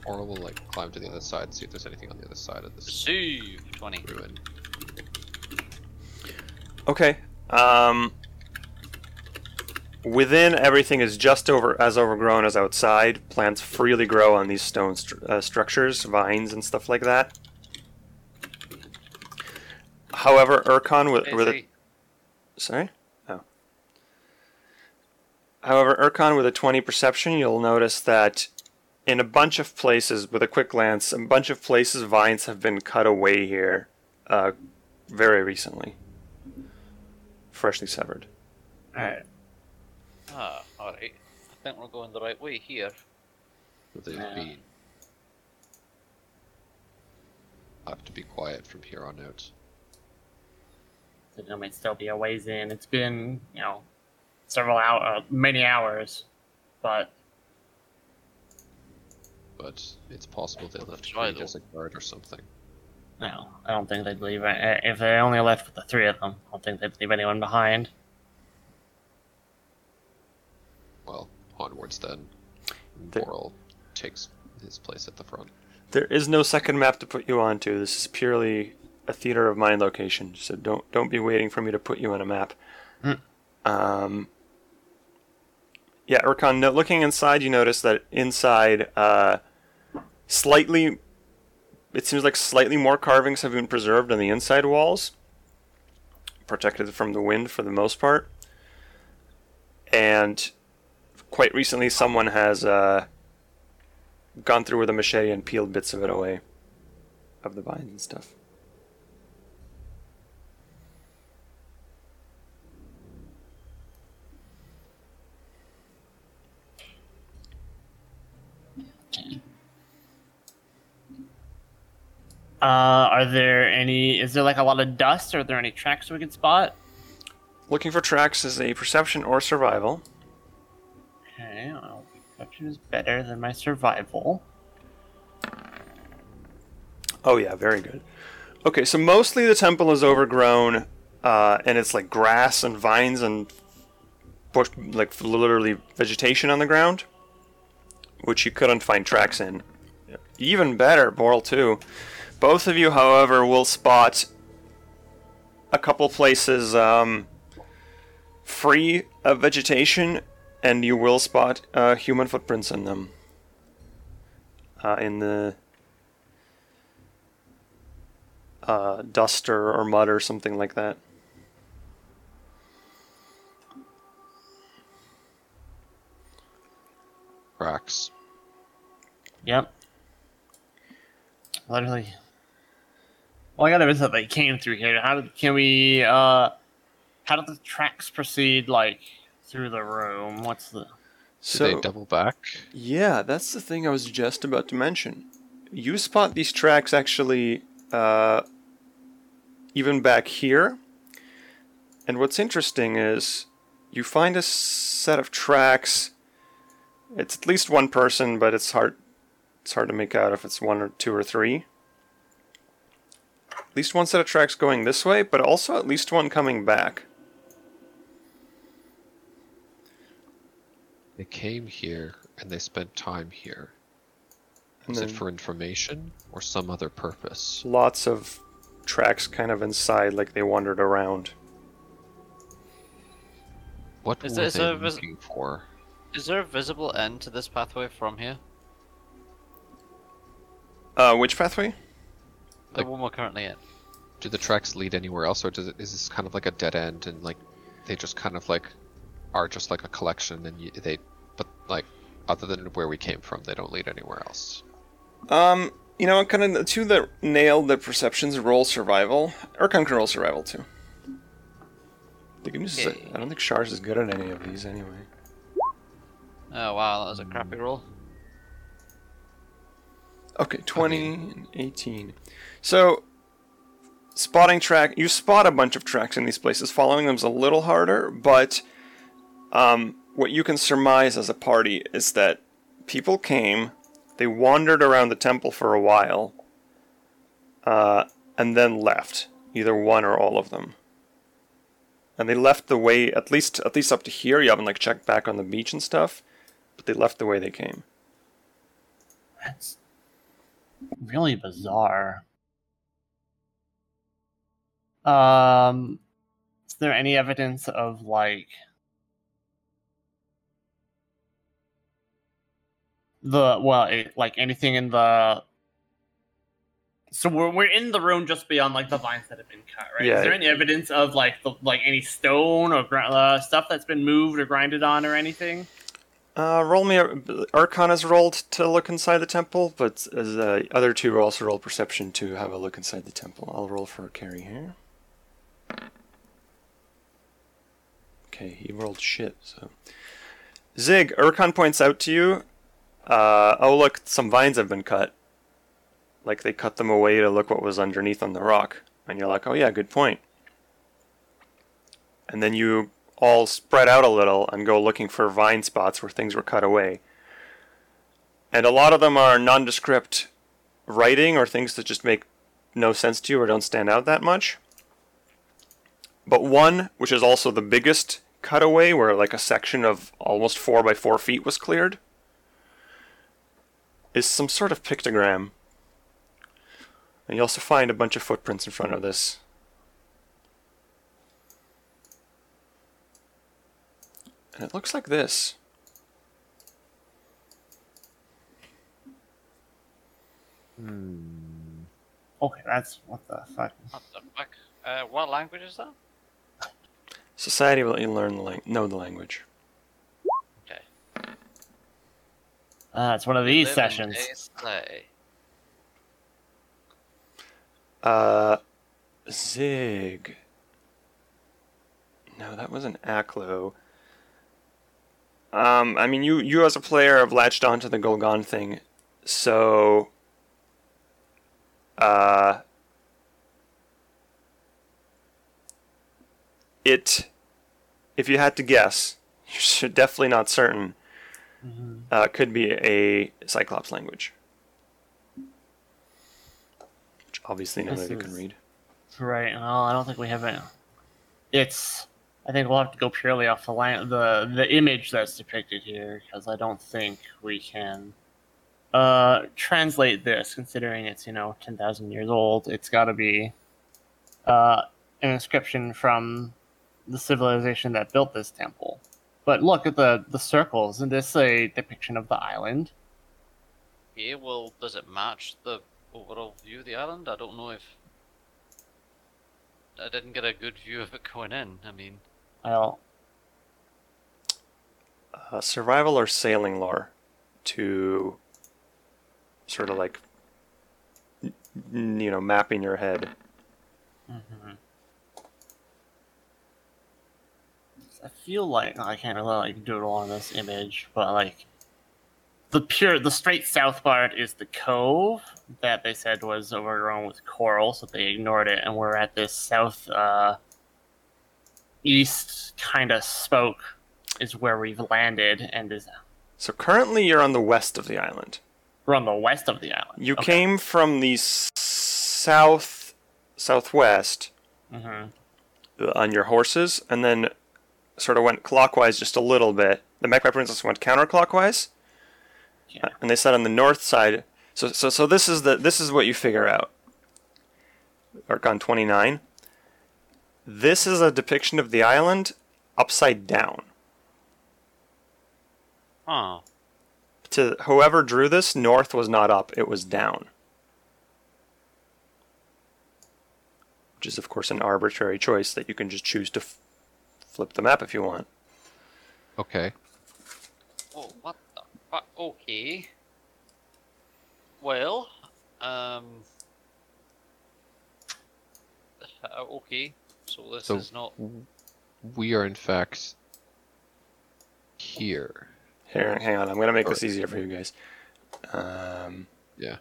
Or we'll like climb to the other side, see if there's anything on the other side of this Receive twenty. ruin. Okay. Um, within, everything is just over as overgrown as outside. Plants freely grow on these stone stru- uh, structures, vines and stuff like that. However, Urkon with, with a, Daisy, sorry, oh. However, Urkon with a twenty perception, you'll notice that in a bunch of places, with a quick glance, a bunch of places vines have been cut away here, uh, very recently freshly severed. Alright. Ah, alright. I think we're going the right way here. So they've Yeah. been. I have to be quiet from here on out. There might still be a ways in. It's been, you know, several hours, uh, many hours, but But it's possible they left Try as a guard or something. no, I don't think they'd leave. Uh, if they only left with the three of them, I don't think they'd leave anyone behind. Well, onwards then. There- Boral takes his place at the front. There is no second map to put you onto. This is purely a theater of mind location. So don't don't be waiting for me to put you on a map. Hmm. Um, yeah, Urkon. No, looking inside, you notice that inside, uh, slightly, it seems like slightly more carvings have been preserved on the inside walls, protected from the wind for the most part. And quite recently, someone has. Uh, gone through with a machete and peeled bits of it away of the vines and stuff. Uh, are there any? Is there like a lot of dust? Are there any tracks we can spot? Looking for tracks is a perception or survival. Okay, well, perception is better than my survival. Oh yeah, very good. Okay, so mostly the temple is overgrown, uh, and it's like grass and vines and bush, like literally vegetation on the ground, which you couldn't find tracks in. Even better, Boral too. Both of you, however, will spot a couple places um, free of vegetation, and you will spot uh, human footprints in them. Uh, in the uh, dust or, or mud or something like that. Rocks. Yep. Literally. Well, I got is that they came through here. How did, can we? uh How do the tracks proceed? Like through the room? What's the? Do So they double back? yeah, that's the thing I was just about to mention. You spot these tracks actually uh, even back here. And what's interesting is you find a set of tracks. It's at least one person, but it's hard. It's hard to make out if it's one or two or three. At least one set of tracks going this way, but also at least one coming back. They came here and they spent time here. And Was it for information or some other purpose? lots of tracks kind of inside, like they wandered around. What Is were there- is they there vis- looking for? Is there a visible end to this pathway from here? Uh, which pathway? The Like- one we're currently in. Do the tracks lead anywhere else, or does it, is this kind of like a dead end and like they just kind of like are just like a collection and you, they, but like other than where we came from, they don't lead anywhere else. Um, you know, kind of the two that nailed the perceptions roll survival. Urkon can roll survival too. The good news is that Okay. I don't think Shars is good at any of these anyway. Oh wow, that was a crappy roll. Okay, 20 and 18. So, spotting track, you spot a bunch of tracks in these places. Following them's a little harder, but um, what you can surmise as a party is that people came, they wandered around the temple for a while, uh, and then left. Either one or all of them. And they left the way, at least at least up to here. You haven't like checked back on the beach and stuff, but they left the way they came. That's really bizarre. Um, is there any evidence of like the well, it, like anything in the? So we're we're in the room just beyond like the vines that have been cut, right? Yeah. Is there any evidence of like the like any stone or gr- uh, stuff that's been moved or grinded on or anything? Uh, roll me. A, Urkon has rolled to look inside the temple, but as the other two also roll perception to have a look inside the temple. I'll roll for Carrie here. Okay, he rolled shit. So, Zig, Urkon points out to you. Uh, oh look, some vines have been cut. Like they cut them away to look what was underneath on the rock, and you're like, oh yeah, good point. And then you all spread out a little and go looking for vine spots where things were cut away. And a lot of them are nondescript writing or things that just make no sense to you or don't stand out that much. But one, which is also the biggest cutaway, where like a section of almost four by four feet was cleared, is some sort of pictogram. And you also find a bunch of footprints in front of this. And it looks like this. Hmm. Okay, that's what the fuck. What the fuck? Uh, what language is that? Society will let you learn the lang- know the language. Okay. Uh, it's one of these Live in sessions. a sleigh. Uh, Zig. No, that was an Aklo. Um, I mean, you you as a player have latched onto the Golgon thing, so. Uh. It, if you had to guess, you're definitely not certain. Uh, could be a Cyclops language, which obviously none This of you can read. Right. Well, I don't think we have it. It's. I think we'll have to go purely off the line, the the image that's depicted here, because I don't think we can uh translate this. Considering it's you know ten thousand years old, it's got to be uh an inscription from the civilization that built this temple. But look at the the circles. Isn't this a depiction of the island? Yeah, well, does it match the overall view of the island? I don't know if. I didn't get a good view of it going in. I mean, Well, uh, survival or sailing lore to sort of like n- n- you know mapping your head I feel like I can't really like doodle on this image, but like the pure, the straight south part is the cove that they said was overgrown with coral, so they ignored it, and we're at this south uh, east kind of spoke is where we've landed, and is so currently you're on the west of the island. We're on the west of the island. you came from the south southwest uh, on your horses and then sort of went clockwise just a little bit. The magpie princess went counterclockwise. Yeah. Uh, and they said on the north side. So so so this is the this is what you figure out. Urkon 29 this is a depiction of the island upside down. Oh, to whoever drew this north was not up it was down. Which is of course an arbitrary choice that you can just choose to f- flip the map if you want Okay. oh, what the fuck? Okay. Well, um. uh, okay, so this So- is not. We are in fact here. here hang on i'm going to make this Alright. easier for you guys um, Yeah.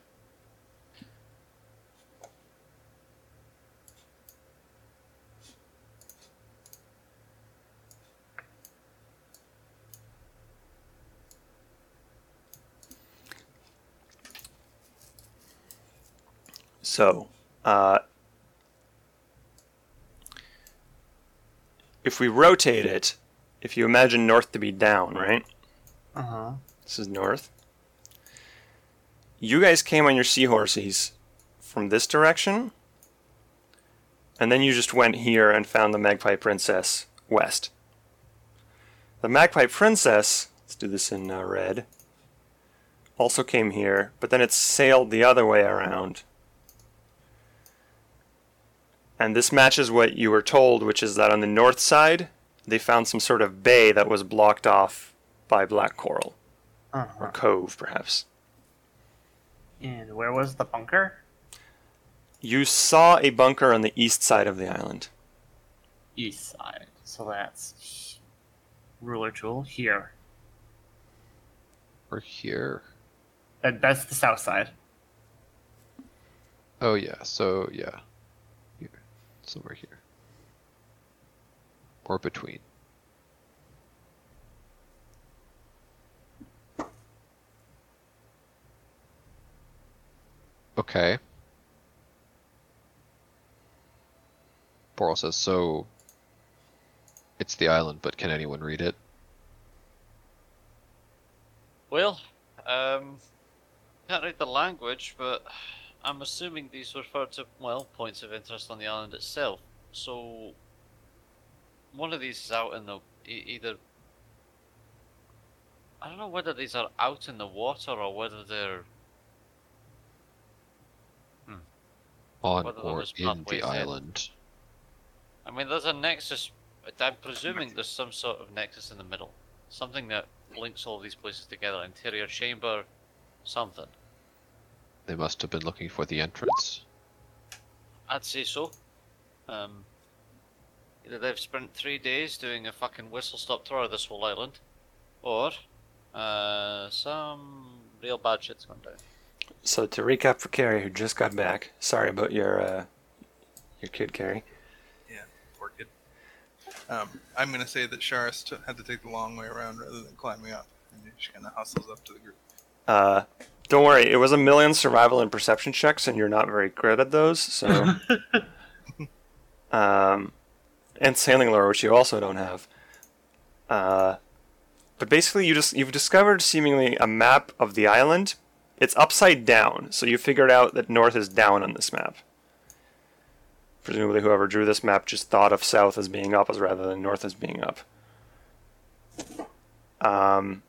So, uh, if we rotate it, if you imagine north to be down, right? Uh huh. This is north. You guys came on your seahorses from this direction, and then you just went here and found the Magpie Princess west. The Magpie Princess, let's do this in uh, red, also came here, but then it sailed the other way around. And this matches what you were told, which is that on the north side, they found some sort of bay that was blocked off by black coral Uh or cove, perhaps. And where was the bunker? You saw a bunker on the east side of the island. East side. So that's ruler tool here. Or here. That, that's the south side. Oh yeah, so yeah. Here. Somewhere here. Or between. Okay. Boral says, so it's the island, but can anyone read it? Well, um, can't read the language, but I'm assuming these refer to, well, points of interest on the island itself. So, one of these is out in the, e- either, I don't know whether these are out in the water or whether they're, hmm, On Whether or in the in. island? I mean, there's a nexus, I'm presuming there's some sort of nexus in the middle. Something that links all these places together, interior chamber, something. They must have been looking for the entrance. I'd say so. Um, either they've spent three days doing a fucking whistle stop tour of this whole island, or uh, some real bad shit's gone down. So to recap for Carrie, who just got back, sorry about your uh, your kid, Carrie. Yeah, poor kid. Um, I'm gonna say that Sharis t- had to take the long way around rather than climbing up, and she kind of hustles up to the group. Uh, don't worry, it was a million survival and perception checks, and you're not very good at those. So, um, and sailing lore, which you also don't have. Uh, but basically, you just you've discovered seemingly a map of the island. It's upside down, so you figured out that north is down on this map. Presumably, whoever drew this map just thought of south as being up as rather than north as being up. Um,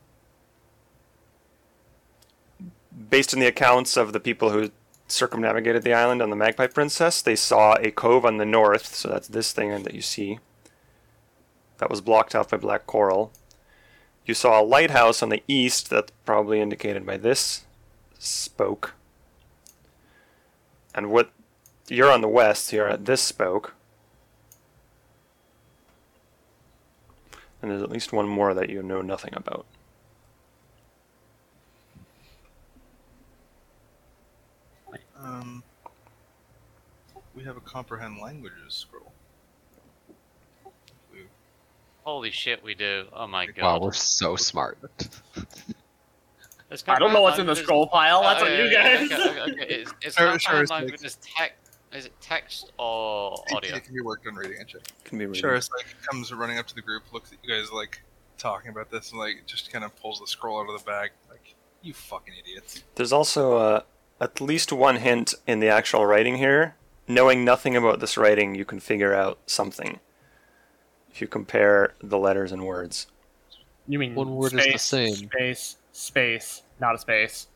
based on the accounts of the people who circumnavigated the island on the Magpie Princess, they saw a cove on the north, so that's this thing that you see, that was blocked off by black coral. You saw a lighthouse on the east, that's probably indicated by this spoke. And what you're on the west, you're at this spoke. And there's at least one more that you know nothing about. Um, we have a comprehend languages scroll. We, Holy shit, we do! Oh my god! Wow, we're so smart. I don't know what's in the scroll pile. That's Oh, on you guys. Okay, okay, okay. It's, it's Sure, not sure, sure, it's language. It's tech. Is it text or audio? it can be worked on reading and check. Can be reading. Sharis like comes running up to the group, looks at you guys like talking about this, and like just kind of pulls the scroll out of the bag, like you fucking idiots. There's also uh, at least one hint in the actual writing here. Knowing nothing about this writing, you can figure out something. If you compare the letters and words. You mean One word is the same. Space, space, not a space.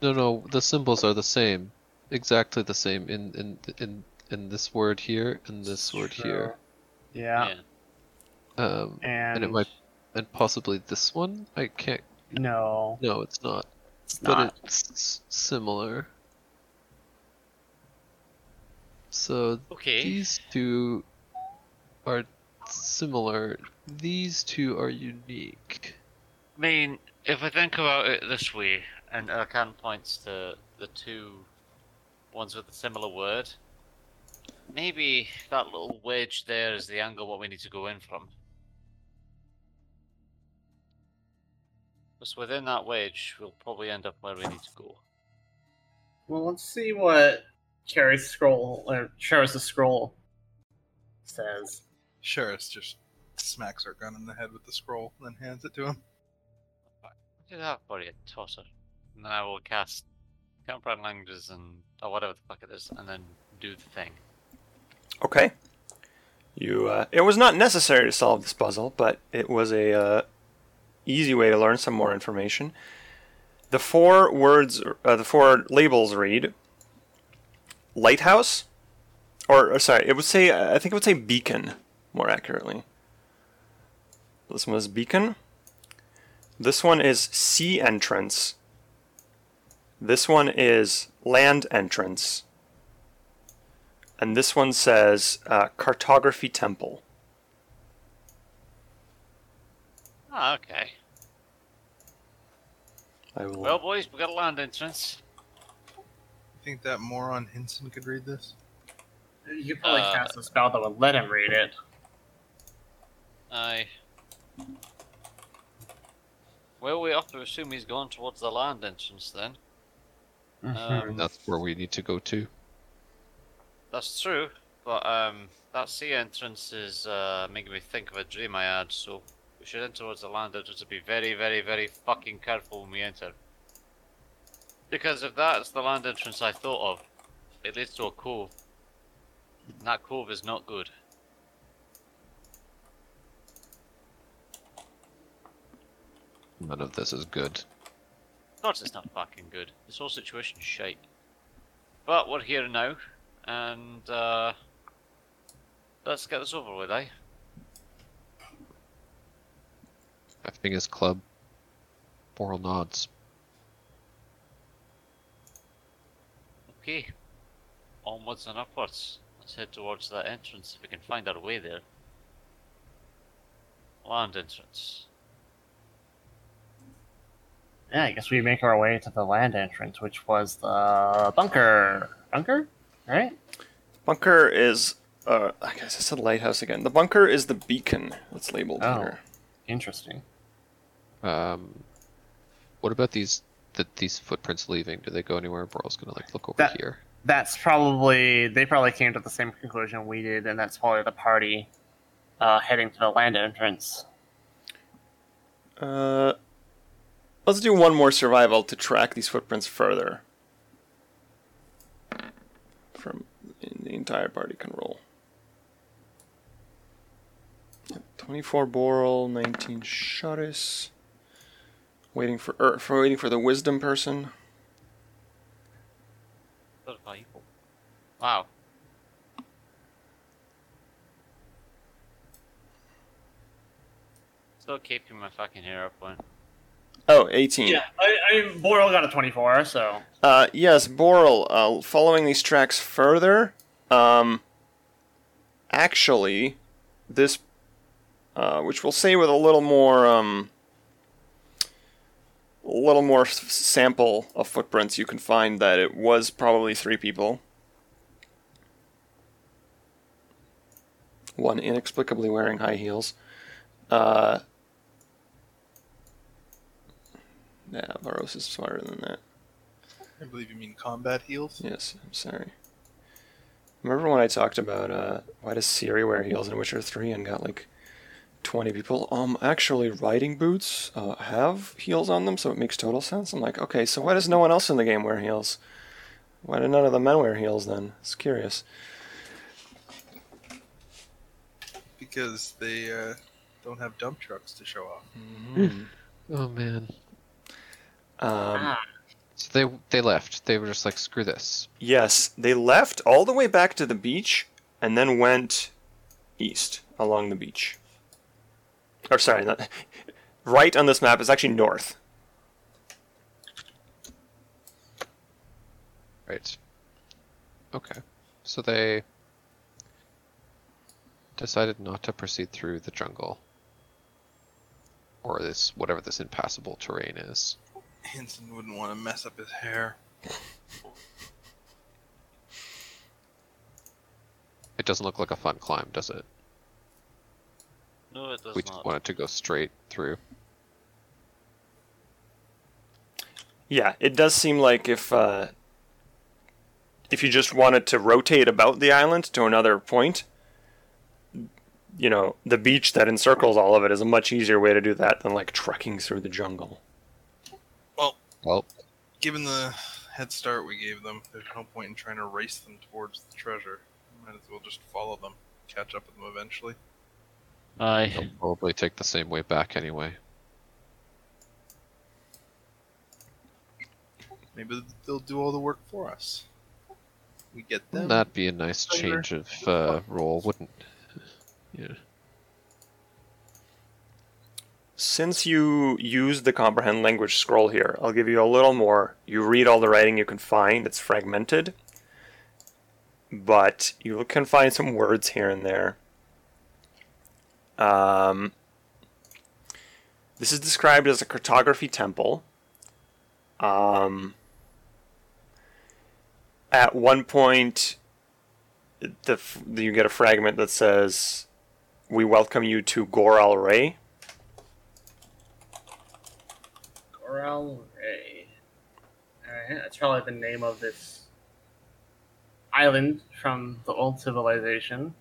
No, no, the symbols are the same, exactly the same in in in in this word here and this word here. Yeah. Um, And, and it might, and possibly this one. I can't. no, No, it's not. It's but not. it's similar. So Okay. these two are similar. These two are unique. I mean, if I think about it this way, and Urkon points to the two ones with a similar word, maybe that little wedge there is the angle what we need to go in from. Just within that wedge, we'll probably end up where we need to go. Well, let's see what Carrie's scroll or Sheriff's scroll says. Sharis just smacks her gun in the head with the scroll, and then hands it to him. Do that for you, tosser. And then I will cast comprehend languages and or whatever the fuck it is, and then do the thing. Okay. You. Uh, it was not necessary to solve this puzzle, but it was a uh, easy way to learn some more information. The four words, uh, the four labels read: lighthouse, or, or sorry, it would say. I think it would say beacon more accurately. This one is beacon. This one is sea entrance. This one is land entrance. And this one says uh, cartography temple. Ah, okay. I will. Well, boys, we got a land entrance. You think that moron Henson could read this? You could probably Uh, cast a spell that would let him read it. Aye. Well, we have to assume he's gone towards the land entrance then. Um, That's where we need to go to. That's true, but um, that sea entrance is uh, making me think of a dream I had, so we should enter towards the land entrance and be very, very, very fucking careful when we enter. Because if that's the land entrance I thought of, it leads to a cove. And that cove is not good. None of this is good. Of course it's not fucking good. This whole situation's shite. But we're here now, and uh, let's get this over with, eh? Effing his club. Boral nods. Okay. Onwards and upwards. Let's head towards that entrance if we can find our way there. Land entrance. Yeah, I guess we make our way to the land entrance, which was the bunker. Bunker? Right? Bunker is. Uh, I guess it's a lighthouse again. The bunker is the beacon that's labeled Oh. here. Interesting. Um, what about these the, these footprints leaving? Do they go anywhere? Boral's gonna like look over That- here. That's probably they probably came to the same conclusion we did, and that's probably the party uh, heading to the land entrance. Uh, let's do one more survival to track these footprints further. From the entire party can roll. Twenty-four Boral, nineteen Shottis. Waiting for er, for waiting for the wisdom person. Survival. Wow. Still keeping my fucking hair up one. Oh, 18. Yeah, I, I Boral got a twenty-four, so Uh, yes, Boral, uh, following these tracks further, um, actually, this, uh, which we'll say with a little more, um, a little more sample of footprints, you can find that it was probably three people. One inexplicably wearing high heels. Uh, yeah, Varos is smarter than that. I believe you mean combat heels? Yes, I'm sorry. Remember when I talked about uh, why does Ciri wear heels in Witcher 3 and got like 20 people? Um, actually, riding boots uh, have heels on them, so it makes total sense. I'm like, okay, so why does no one else in the game wear heels? Why do none of the men wear heels then? It's curious. Because they uh, don't have dump trucks to show off. Oh man. Um, So they they left. They were just like, screw this. yes, they left all the way back to the beach and then went east along the beach. Or sorry, not, right on this map is actually north. Right. Okay. So they decided not to proceed through the jungle. Or this whatever this impassable terrain is. Henson wouldn't want to mess up his hair. It doesn't look like a fun climb, does it? No, it does we just not. wanted to go straight through. Yeah, it does seem like if uh, if you just wanted to rotate about the island to another point, you know, the beach that encircles all of it is a much easier way to do that than like trekking through the jungle. Well, Well, Given the head start we gave them, there's no point in trying to race them towards the treasure. Might as well just follow them, catch up with them eventually. Aye. they'll probably take the same way back anyway. Maybe they'll do all the work for us. We get them. Wouldn't be a nice Treasure. change of uh, role, wouldn't? Yeah. Since you use the comprehend language scroll here, I'll give you a little more. You read all the writing you can find. It's fragmented, but you can find some words here and there. Um, This is described as a cartography temple. Um, at one point, the, you get a fragment that says, "We welcome you to Goral Ray." Coral Ray. That's probably the name of this island from the old civilization.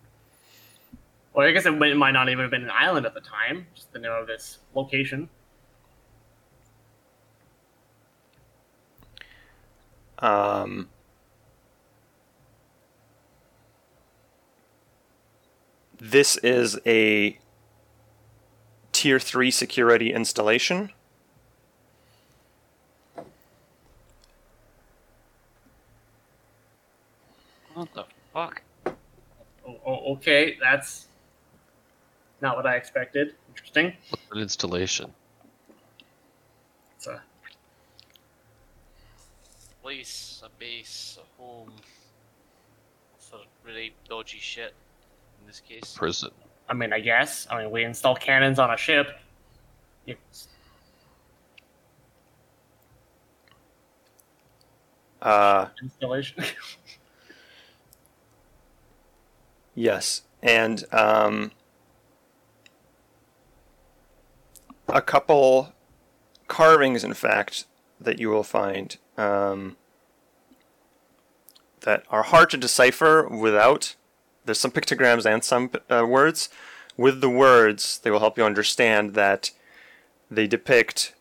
Well, I guess it might might not even have been an island at the time, just the name of this location. Um, this is a tier 3 security installation. What the fuck? Oh, oh, okay, that's not what I expected. Interesting. An installation. It's a Place, a base, a home. For really dodgy shit in this case. Prison. I mean, I guess. I mean, we install cannons on a ship. You- Uh, Installation. Yes, and um, a couple carvings, in fact, that you will find um, that are hard to decipher without. There's some pictograms and some uh, words. With the words, they will help you understand that they depict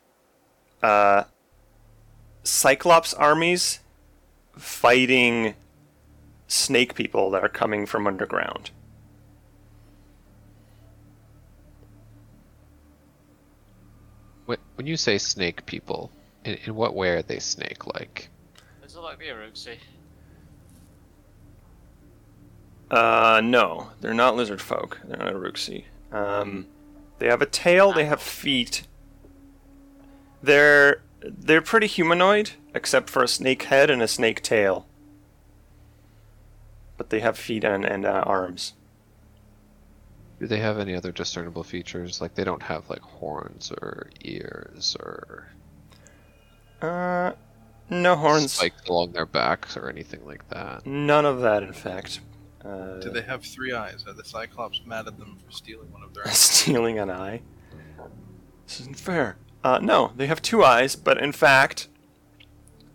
uh, Cyclops armies fighting snake people that are coming from underground. Wh- When you say snake people, in, in what way are they snake-like? Is it like the Uruxi? Uh, no, they're not lizard folk. They're not Uruxi. Um, they have a tail. They have feet. They're they're pretty humanoid, except for a snake head and a snake tail. But they have feet and and uh, arms. Do they have any other discernible features? Like they don't have like horns or ears or Uh, no horns. spikes along their backs or anything like that. None of that, in fact. Uh, Do they have three eyes? Are the Cyclops mad at them for stealing one of their eyes? stealing an eye. This isn't fair. Uh, no, they have two eyes, but in fact,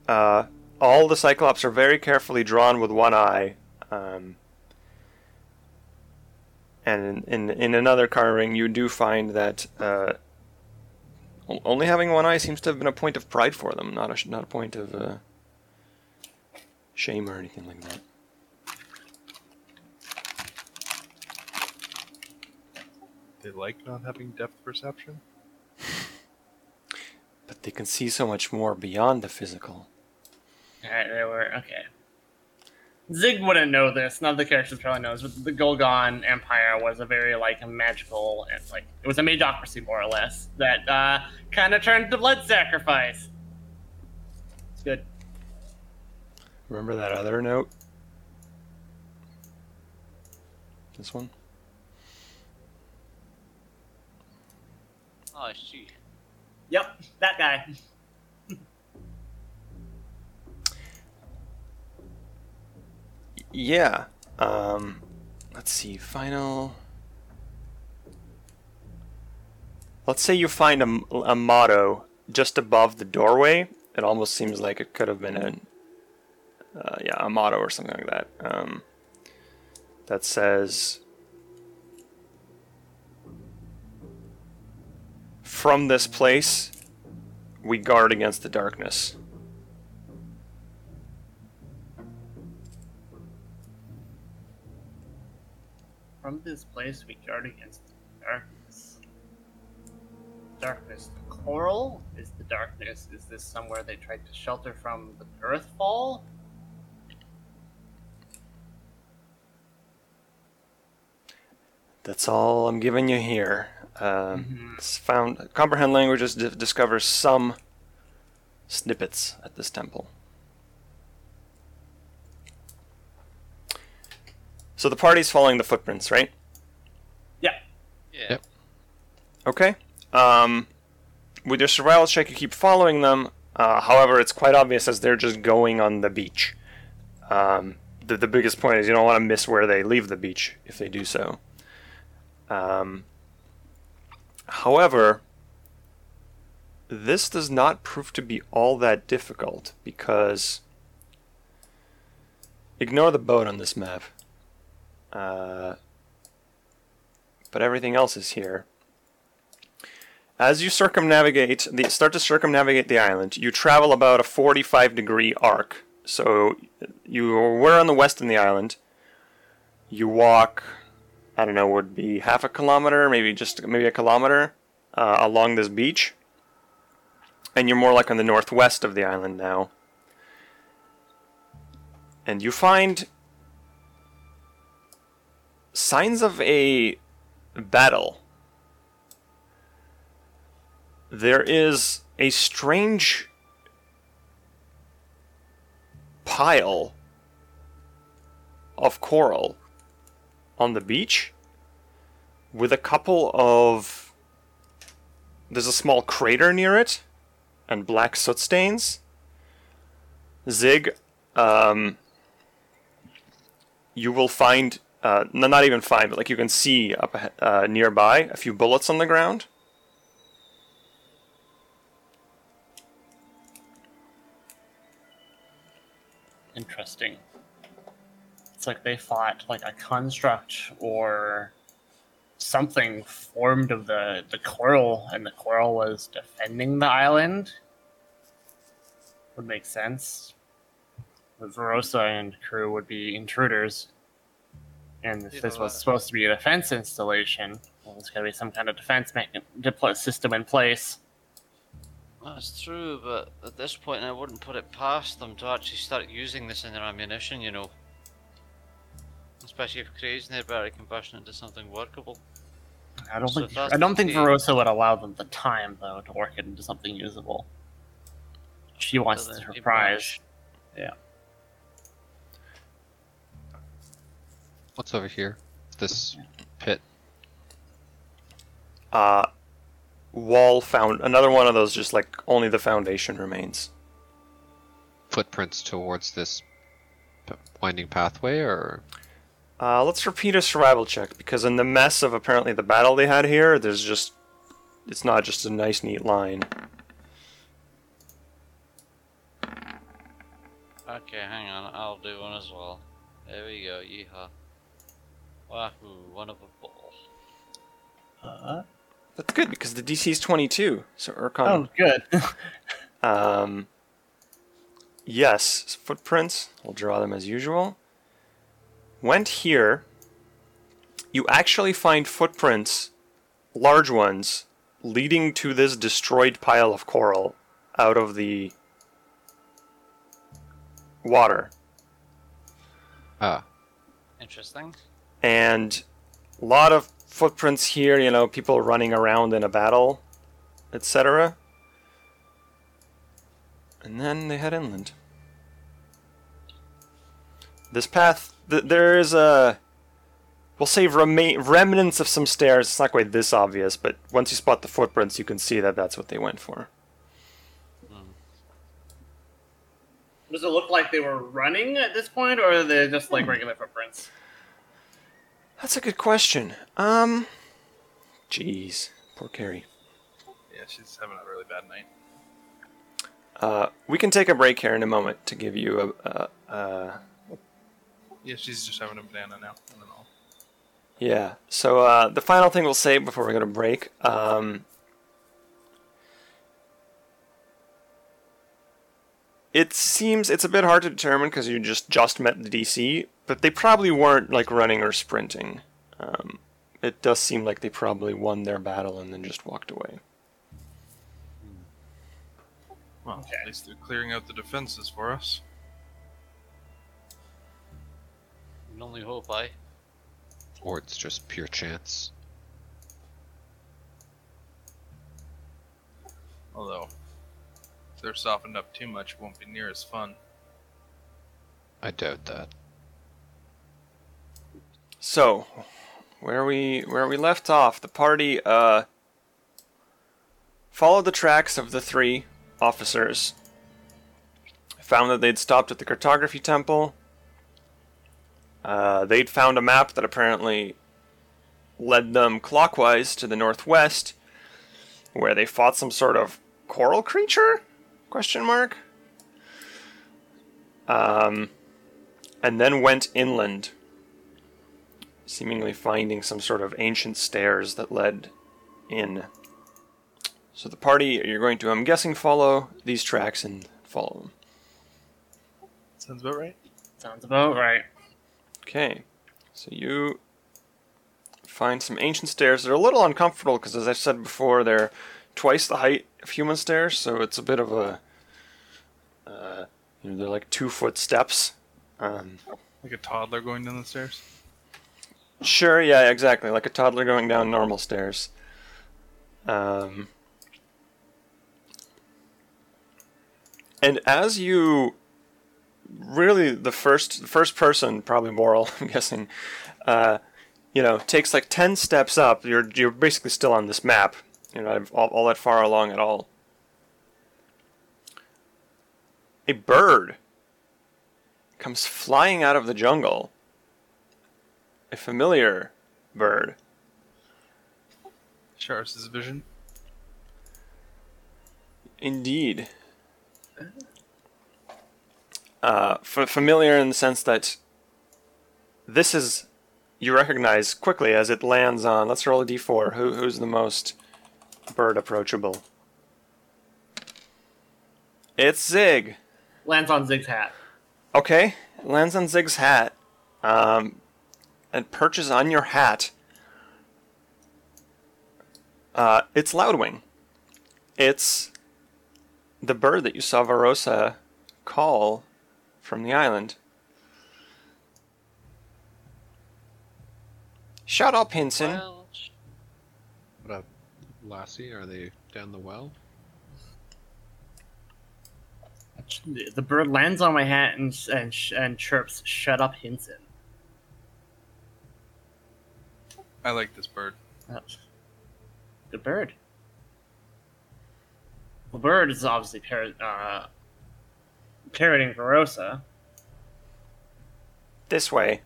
uh, all the Cyclops are very carefully drawn with one eye. Um, and in, in, in another carving, you do find that uh, only having one eye seems to have been a point of pride for them, not a, not a point of uh, shame or anything like that. They like not having depth perception. But they can see so much more beyond the physical. Alright, they were okay. Zig wouldn't know this. None of the characters probably knows, but the Ghol-Gan Empire was a very like magical and like it was a magocracy more or less that uh, kind of turned to blood sacrifice. It's good. Remember that other note? This one? Oh, I see. Yep, that guy. Yeah. Um, let's see. Final. Let's say you find a, a motto just above the doorway. It almost seems like it could have been a, uh, yeah, a motto or something like that. Um, that says, "From this place, we guard against the darkness." From this place we guard against darkness. Darkness. The coral is the darkness. Is this somewhere they tried to shelter from the earthfall? That's all I'm giving you here. Um, Mhm. it's found comprehend languages d- discovers some snippets at this temple. So the party's following the footprints, right? Yeah. Yeah. Yep. Okay. Um, with your survival check, you keep following them. Uh, however, it's quite obvious as they're just going on the beach. Um, the, the biggest point is you don't want to miss where they leave the beach if they do so. Um, however, this does not prove to be all that difficult because ignore the boat on this map. Uh, but everything else is here. As you circumnavigate, the, start to circumnavigate the island, you travel about a 45 degree arc. So you were on the west in the island. You walk, I don't know, would be half a kilometer, maybe just maybe a kilometer uh, along this beach, and you're more like on the northwest of the island now. And you find signs of a battle there is a strange pile of coral on the beach with a couple of there's a small crater near it and black soot stains. Zig um, you will find uh, not even find but like you can see up uh, nearby a few bullets on the ground Interesting. It's like they fought like a construct or something formed of the the coral, and the coral was defending the island. Would make sense. The Verosa and crew would be intruders, and if this was uh, supposed to be a defense installation, well, there's got to be some kind of defense system in place. That's true, but at this point, I wouldn't put it past them to actually start using this in their ammunition, you know. Especially if creating their battery combustion into something workable. I don't So think I don't think Verosa would allow them the time though to work it into something usable. She wants Doesn't her keep What's over here? This pit. uh, wall found another one of those just like only the foundation remains Footprints towards this winding pathway, or uh, let's repeat a survival check because in the mess of apparently the battle they had here there's just it's not just a nice neat line Okay, hang on, I'll do one as well. There we go, yeehaw. Wahoo, one of a ball. Uh, that's good because the dc is 22 so oh, good. um yes footprints we'll draw them as usual went here you actually find footprints large ones leading to this destroyed pile of coral out of the water ah, Interesting. And a lot of footprints here you know people running around in a battle etc and then they head inland. This path th- there is a we'll say rema- remnants of some stairs. It's not quite this obvious but once you spot the footprints you can see that that's what they went for. Does it look like they were running at this point, or are they just like hmm. regular footprints? That's a good question um jeez poor carrie Yeah, she's having a really bad night. uh, we can take a break here in a moment to give you a, a, a Yeah, she's just having a banana now. I don't know. Yeah. So uh, the final thing we'll say before we go to break. Um, it seems it's a bit hard to determine because you just just met the DC, but they probably weren't like running or sprinting. Um, it does seem like they probably won their battle and then just walked away. Well, Okay. at least they're clearing out the defenses for us. You Can only hope I. or it's just pure chance. Although, if they're softened up too much, it won't be near as fun. I doubt that. So, where we where we left off, the party uh, followed the tracks of the three officers. Found that they'd stopped at the cartography temple. Uh, they'd found a map that apparently led them clockwise to the northwest, where they fought some sort of coral creature? Question mark. Um, and then went inland, seemingly finding some sort of ancient stairs that led in. So the party, you're going to, I'm guessing, follow these tracks and follow them. Sounds about right. Sounds about right. Okay, so you find some ancient stairs. They're a little uncomfortable because, as I said before, they're twice the height of human stairs, so it's a bit of a. Uh, you know, they're like two foot steps. Um, Like a toddler going down the stairs. Sure, yeah, exactly. Like a toddler going down normal stairs. Um, and as you really the first the first person, probably Boral, I'm guessing, uh, you know, takes like ten steps up, you're you're basically still on this map. You're not all, all that far along at all. A bird comes flying out of the jungle a familiar bird. Charis's vision. Indeed. Uh, f- familiar in the sense that this is you recognize quickly as it lands on. Let's roll a d4. Who, who's the most bird approachable? It's Zig. Lands on Zig's hat. Okay, lands on Zig's hat, um, and perches on your hat. Uh, it's Loudwing. It's the bird that you saw Verosa call from the island. Shut up, Henson. Well, What up, Lassie? Are they down the well? The bird lands on my hat and and, and chirps, "Shut up, Henson." I like this bird. Oh. Good bird. The bird is obviously par- uh, parroting Verosa. This way.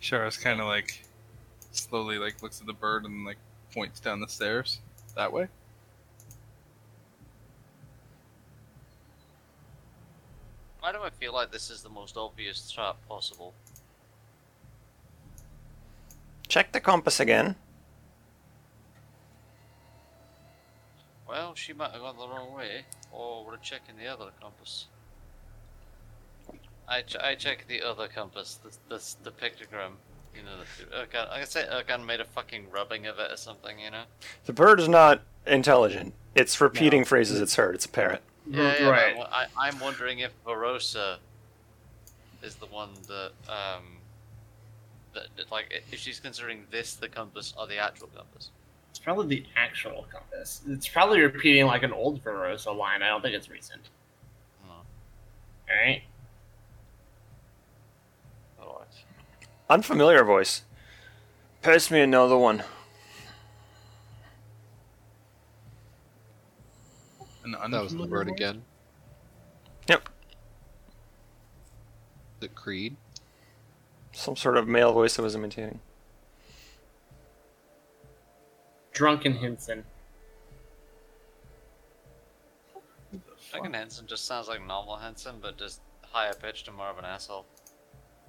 Charis kind of like slowly like looks at the bird and like points down the stairs that way. Why do I feel like this is the most obvious trap possible? Check the compass again. Well, she might have gone the wrong way, or we're checking the other compass. I, ch- I check the other compass, the, the, the pictogram. You know, the, Urkon, uh, I say Urkon made a fucking rubbing of it or something, you know? The bird is not intelligent. It's repeating phrases it's heard. It's a parrot. Yeah, yeah, right. I, I'm wondering if Verosa is the one that, um, that, that, like, if she's considering this the compass or the actual compass. It's probably the actual compass. It's probably repeating like an old Verosa line. I don't think it's recent. No. Alright? Alright. Unfamiliar voice. Pass me another one. An That was the unfamiliar bird again. Yep. The Creed. Some sort of male voice I was imitating. Drunken Henson. Who the fuck? Dragon Henson just sounds like normal Henson, but just higher pitched and more of an asshole.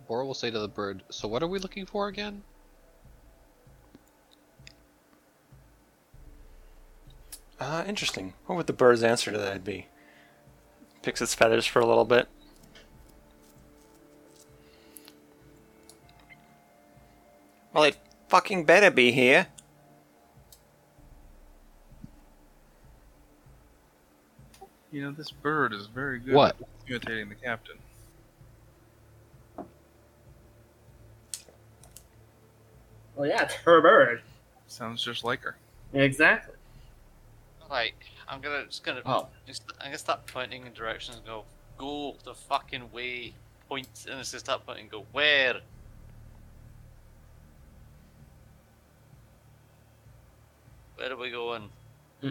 Bor will say to the bird, So what are we looking for again? Ah, interesting. What would the bird's answer to that be? Picks its feathers for a little bit. Well, it fucking better be here. You know, this bird is very good What? at imitating the captain. Well, yeah, it's her bird. Sounds just like her. Exactly. Like, I'm gonna just gonna oh. just I'm gonna start pointing in directions and go, go the fucking way. Point and it's just start pointing and go where. Where are we going? Hmm.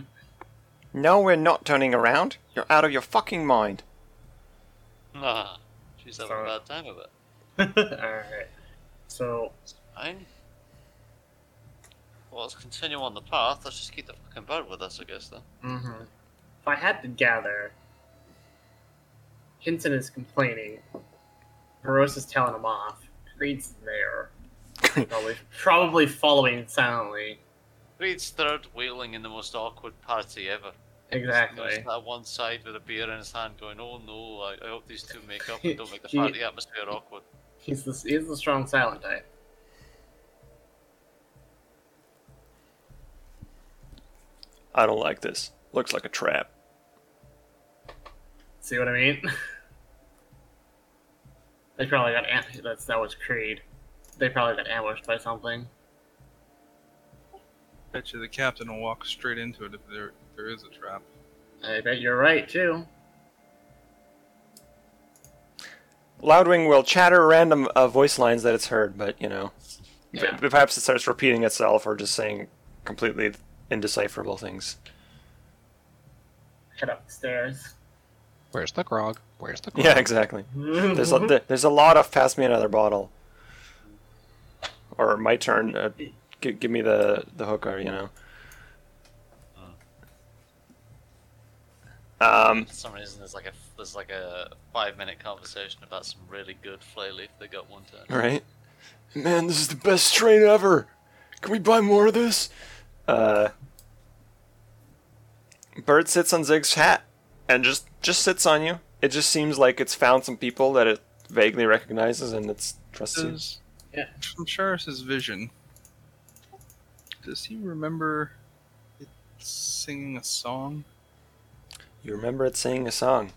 No, we're not turning around. You're out of your fucking mind. Ah, she's having a bad time of it. Alright. So. I. Well, let's continue on the path. Let's just keep the fucking bird with us, I guess, then. hmm if I had to gather, Henson is complaining. Baros is telling him off. Creed's there. Probably, probably following silently. Reed's third wheeling in the most awkward party ever. Exactly. Just that one side with a beer in his hand going, oh no, I, I hope these two make up and don't make the He- party atmosphere awkward. He's the he's the strong silent type. I don't like this. Looks like a trap. See what I mean? they probably got am- that's that was Creed. They probably got ambushed by something. Bet you the captain will walk straight into it if there if there is a trap. I bet you're right too. Loudwing will chatter random uh, voice lines that it's heard, but you know, p- Yeah. perhaps it starts repeating itself or just saying completely indecipherable things. Head up the stairs. Where's the grog? Where's the grog? Yeah, exactly. There's a, there- there's a lot of pass me another bottle, or my turn. Uh, g- give me the the hooker, you know. Um, For some reason, there's like a there's like a five minute conversation about some really good flayleaf they got one time. right? Man, this is the best strain ever. Can we buy more of this? Uh, Bird sits on Zig's hat and just just sits on you. It just seems like it's found some people that it vaguely recognizes and it's trusts you. Does Yeah. from Charis's vision, does he remember it singing a song? You remember it singing a song.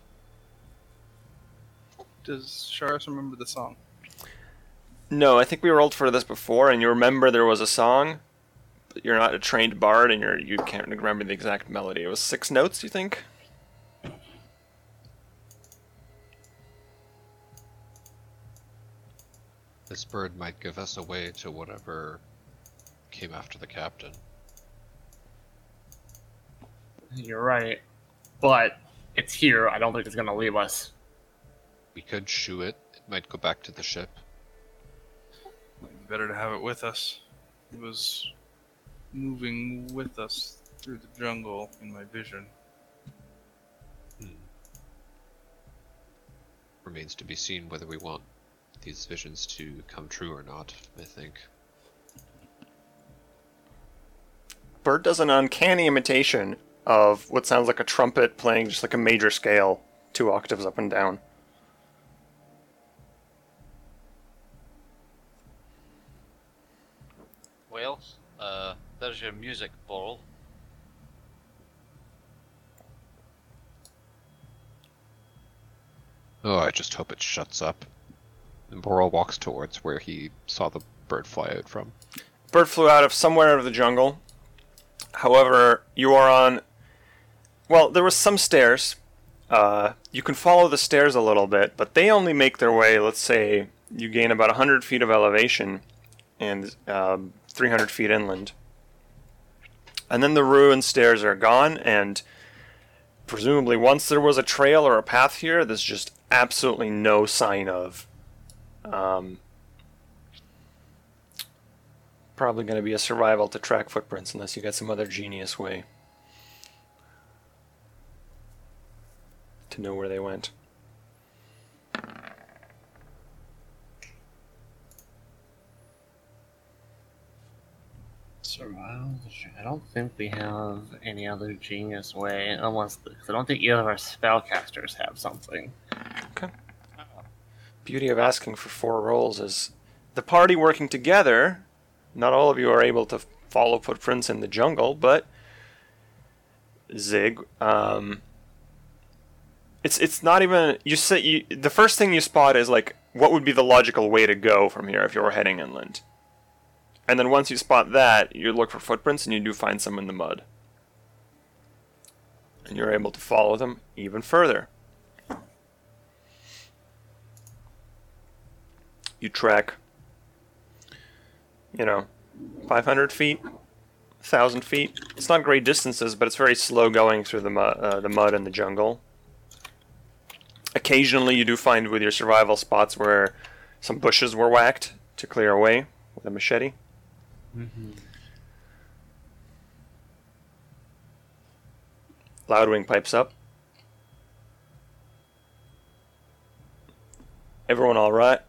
Does Charis remember the song? No, I think we rolled for this before, and you remember there was a song, you're not a trained bard, and you're you can't remember the exact melody. It was six notes, you think? This bird might give us away to whatever came after the captain. You're right. But it's here. I don't think it's gonna leave us. We could shoo it. It might go back to the ship. Better to have it with us. It was moving with us through the jungle in my vision. Hmm. Remains to be seen whether we want these visions to come true or not, I think. Bird does an uncanny imitation of what sounds like a trumpet playing just like a major scale, two octaves up and down. Well, uh, there's your music, Boral. Oh, I just hope it shuts up. And Boral walks towards where he saw the bird fly out from. Bird flew out of somewhere out of the jungle. However, you are on. Well, there was some stairs. Uh, you can follow the stairs a little bit, but they only make their way. Let's say you gain about 100 feet of elevation and um, 300 feet inland. And then the ruined stairs are gone, and presumably once there was a trail or a path here, there's just absolutely no sign of. Um, probably going to be a survival to track footprints unless you got some other genius way to know where they went. Survival. I don't think we have any other genius way, unless I don't think either of our spellcasters have something. Okay. Beauty of asking for four rolls is the party working together. Not all of you are able to follow footprints in the jungle, but Zig, um, it's it's not even you say you, the first thing you spot is like what would be the logical way to go from here if you were heading inland. And then once you spot that, you look for footprints and you do find some in the mud. And you're able to follow them even further. You track, you know, 500 feet, thousand feet. It's not great distances, but it's very slow going through the mud, uh, the mud and the jungle. Occasionally, you do find with your survival spots where some bushes were whacked to clear away with a machete. Loudwing pipes up. Everyone all right?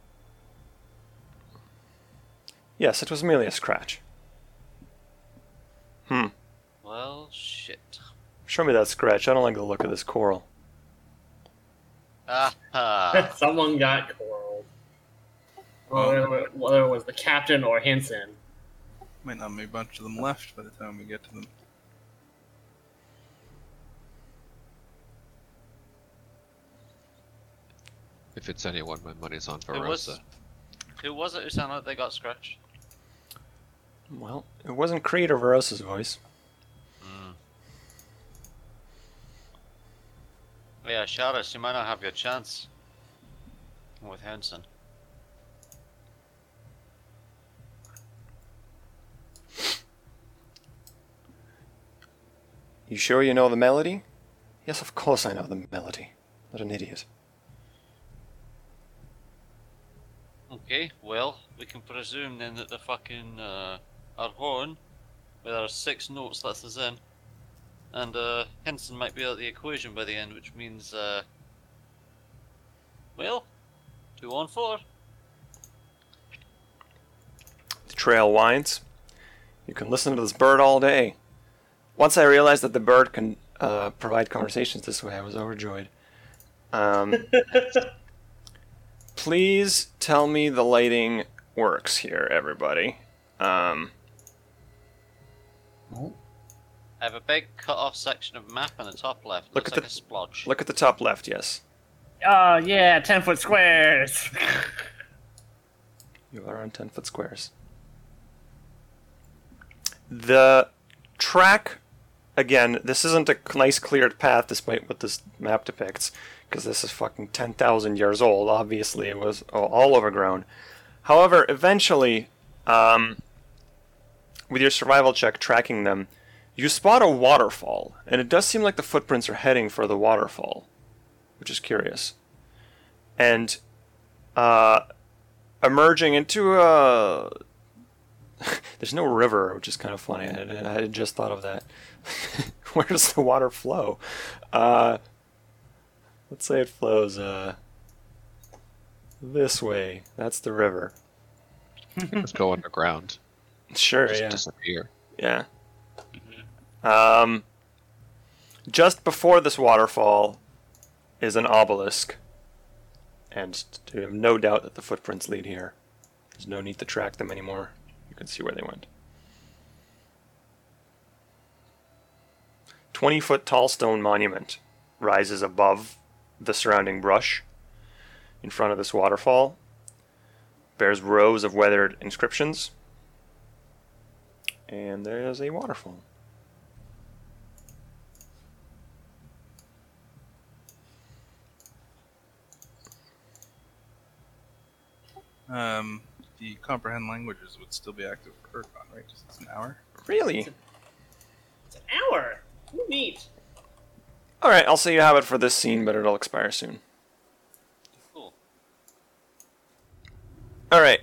Yes, it was merely a scratch. Hmm. Well, shit. Show me that scratch. I don't like the look of this coral. Ah, Someone got coraled. Whether, it- whether it was the captain or Henson. Might not be a bunch of them left by the time we get to them. If it's anyone, my money's on Who was- Verosa. who was it who sounded like they got scratched? Well, it wasn't Creed or Verosa's voice. Hmm. Yeah, Charis, you might not have your chance with Henson. You sure you know the melody? Yes, of course I know the melody. Not an idiot. Okay, well, we can presume then that the fucking uh, our horn with our six notes lets us in, and uh, Henson might be out of the equation by the end, which means uh, well, two on four. The trail winds. You can listen to this bird all day. Once I realized that the bird can uh, provide conversations this way, I was overjoyed. Um, please tell me the lighting works here, everybody. Um, I have a big cut off section of map on the top left. Look Looks at like the- a splodge. look at the top left, yes. Oh yeah, ten foot squares. You are on 10 foot squares. The track, again, this isn't a nice cleared path despite what this map depicts, because this is fucking 10,000 years old. Obviously, it was all overgrown. However, eventually, um, with your survival check tracking them, you spot a waterfall, and it does seem like the footprints are heading for the waterfall, which is curious. And, uh, emerging into a. There's no river, which is kind of funny. I, I had just thought of that. Where does the water flow? Uh, let's say it flows uh, this way. That's the river. Just go underground. Sure, Just yeah. disappear. Yeah. Um, just before this waterfall is an obelisk, and you have no doubt that the footprints lead here. There's no need to track them anymore. Can see where they went. 20 foot tall stone monument rises above the surrounding brush in front of this waterfall, bears rows of weathered inscriptions, and there's a waterfall. Um, the comprehend languages would still be active for Urkon, right? Just it's an hour. Really? It's an hour. Neat. All right, I'll say you have it for this scene, but it'll expire soon. Cool. All right.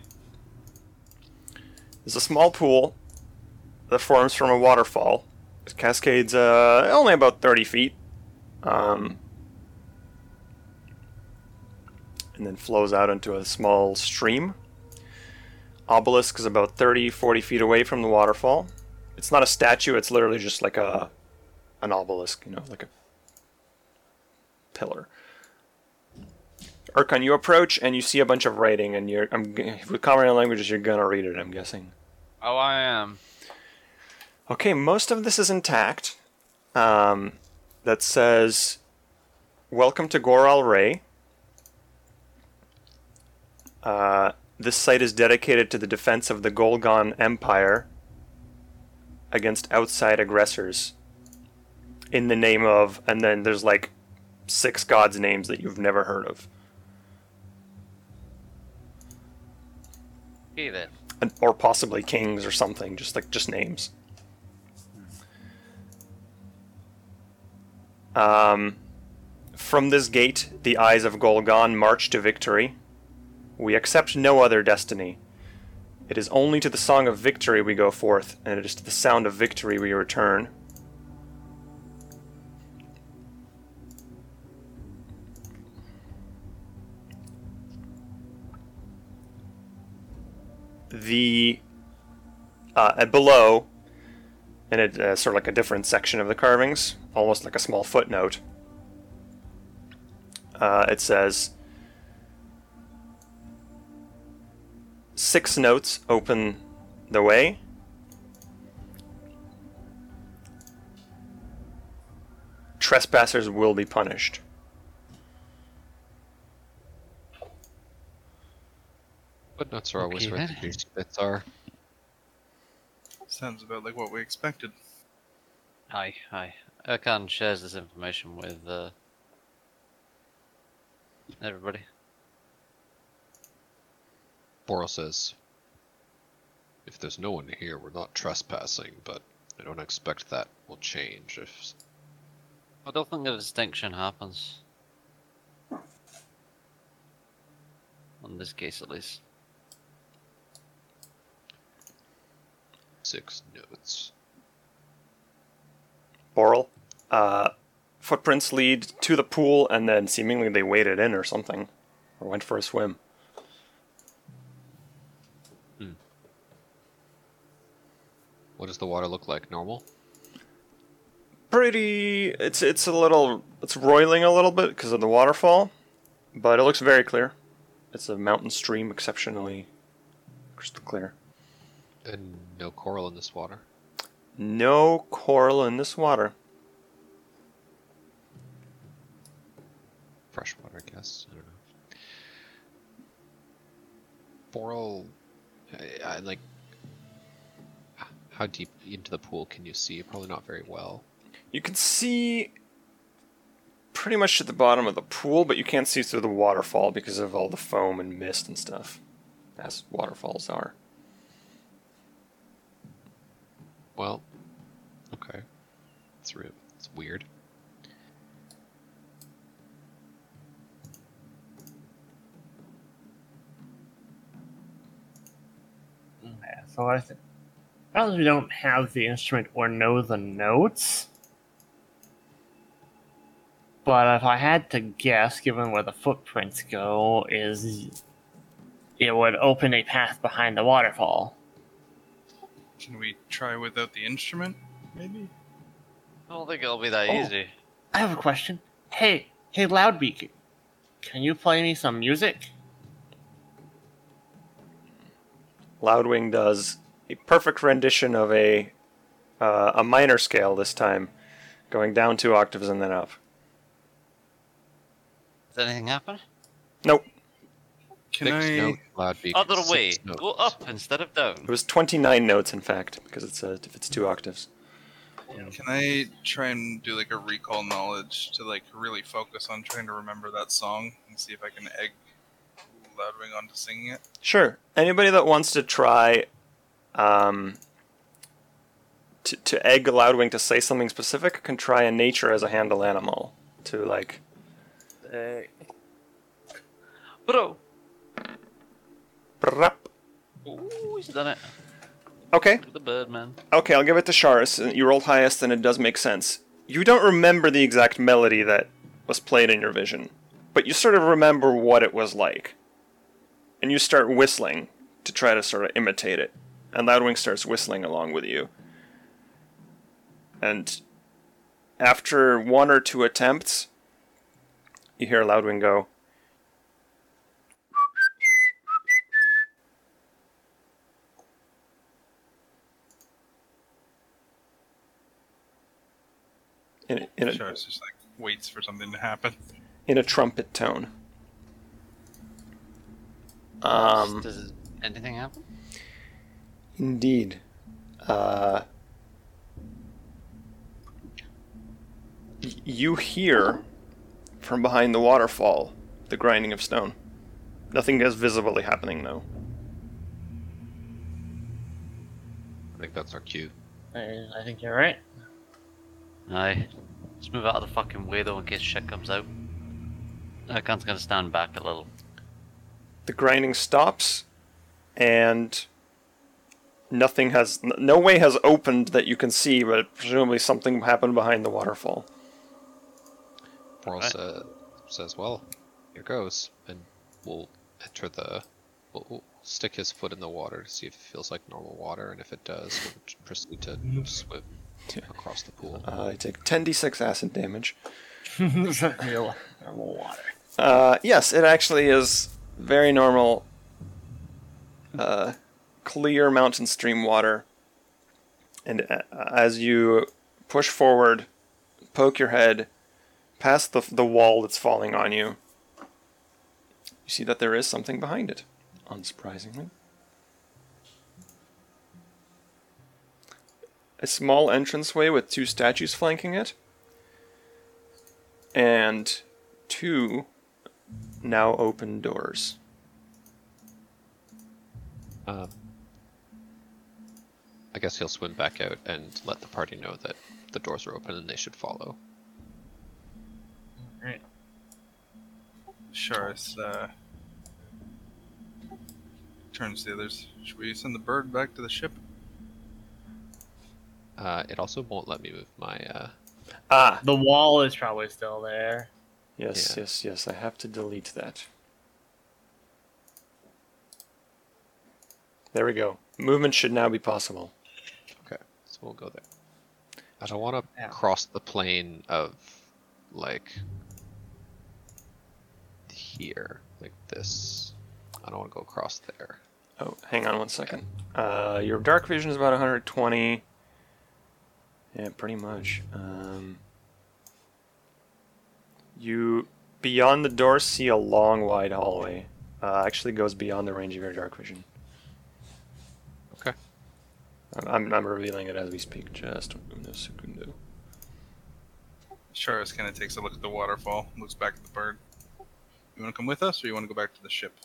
There's a small pool that forms from a waterfall. It cascades uh, only about 30 feet. Um, and then flows out into a small stream. Obelisk is about 30, 40 feet away from the waterfall. It's not a statue, it's literally just like a an obelisk, you know, like a pillar. Urkon, you approach and you see a bunch of writing, and you're I'm, with comprehend languages, you're gonna read it. I'm guessing. Oh, I am. Okay, most of this is intact. Um, that says, "Welcome to Goral Ray." Uh, this site is dedicated to the defense of the Ghol-Gan Empire against outside aggressors in the name of, and then there's like six gods' names that you've never heard of. Okay, then. And, or possibly kings or something, just like just names. Um, from this gate, the eyes of Ghol-Gan march to victory. We accept no other destiny. It is only to the song of victory we go forth, and it is to the sound of victory we return. The uh, below, and it uh, sort of like a different section of the carvings, almost like a small footnote. Uh, it says six notes open the way. Trespassers will be punished. Footnotes are always Okay, where the then. juicy bits are. Sounds about like what we expected. Aye, aye. Urkon shares this information with uh, everybody. Boral says, if there's no one here, we're not trespassing, but I don't expect that will change if I don't think a distinction happens. On this case, at least. six notes. Boral. Uh, footprints lead to the pool, and then seemingly they waded in or something, or went for a swim. What does the water look like? Normal? Pretty. It's it's a little. It's roiling a little bit because of the waterfall, but it looks very clear. It's a mountain stream, exceptionally crystal clear. And no coral in this water. No coral in this water. Fresh water, I guess. I don't know. Boral, I, I like. H- How deep into the pool can you see? Probably not very well. You can see pretty much at the bottom of the pool, but you can't see through the waterfall because of all the foam and mist and stuff, as waterfalls are. Well, okay. It's real. It's weird. Mm. Okay, so I think as we don't have the instrument or know the notes, but if I had to guess, given where the footprints go, is it would open a path behind the waterfall. Can we try without the instrument? Maybe. I don't think it'll be that Oh. easy. I have a question. Hey, hey, Loudbeak, can you play me some music? Loudwing does a perfect rendition of a uh, a minor scale this time, going down two octaves and then up. Does anything happen? Nope, Can Six I? note, loud beacon, Other six way. notes. Go up instead of down. it was twenty nine notes in fact because it's a, if it's two octaves. Can I try and do like a recall knowledge to like really focus on trying to remember that song and see if I can egg Loudwing onto singing it? Sure. Anybody that wants to try um, to, to egg Loudwing to say something specific can try a nature as a handle animal to like Bro. brap. Ooh, he's done it. Okay. The bird, man. Okay, I'll give it to Charis. You rolled highest and it does make sense. You don't remember the exact melody that was played in your vision, but you sort of remember what it was like. And you start whistling to try to sort of imitate it. And Loudwing starts whistling along with you. And after one or two attempts, you hear Loudwing go, in a, in a, Sure, it's just like waits for something to happen. in a trumpet tone. Um, Does anything happen? Indeed. Uh, you hear from behind the waterfall the grinding of stone. Nothing is visibly happening, though. I think that's our cue. I, I think you're right. Aye. Just move out of the fucking way though in case shit comes out. Urkon's gonna stand back a little. The grinding stops, and nothing has. No way has opened that you can see, but presumably something happened behind the waterfall. Boral Right. sa- says, "Well, here goes," and we'll enter the. We'll, we'll stick his foot in the water to see if it feels like normal water, and if it does, we'll proceed to swim across the pool. Uh, I take 10d6 acid damage. Normal water. Uh, yes, it actually is very normal, uh, clear mountain stream water. And uh, as you push forward, poke your head past the, the wall that's falling on you, you see that there is something behind it, unsurprisingly. A small entranceway with two statues flanking it, and two now open doors. Um, I guess he'll swim back out and let the party know that the doors are open and they should follow. Right. Charis uh, turns to the others. Should we send the bird back to the ship? Uh, it also won't let me move my. Uh, Ah, The wall is probably still there. yes, Yeah. yes, yes. I have to delete that. There we go. Movement should now be possible. Okay, so we'll go there. I don't want to Yeah. cross the plane of like here, like this. I don't want to go across there. Oh, hang on one second. Uh, your dark vision is about 120. Yeah, pretty much. Um, you beyond the door see a long, wide hallway. Uh, actually, goes beyond the range of your dark vision. I'm, I'm, revealing it as we speak. Just uno segundo. Charis kind of takes a look at the waterfall, looks back at the bird. You want to come with us, or you want to go back to the ship?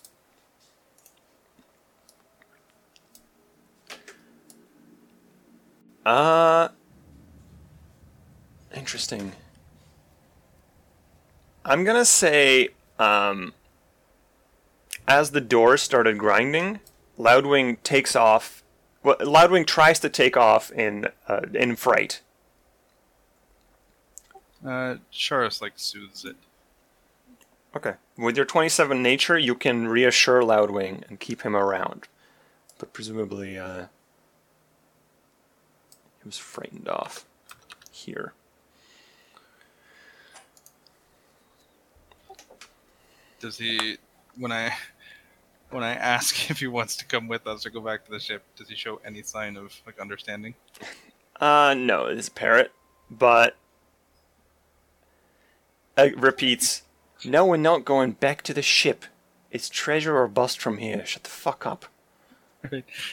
Uh, interesting. I'm gonna say, um, as the door started grinding, Loudwing takes off. Well, Loudwing tries to take off in uh, in fright. Uh, Charis like soothes it. Okay. With your 27 nature, you can reassure Loudwing and keep him around, but presumably, uh, he was frightened off here. Does he? When I when I ask if he wants to come with us or go back to the ship, does he show any sign of like understanding? Uh, no, it's a parrot, but uh, repeats, No, we're not going back to the ship. It's treasure or bust from here. Shut the fuck up.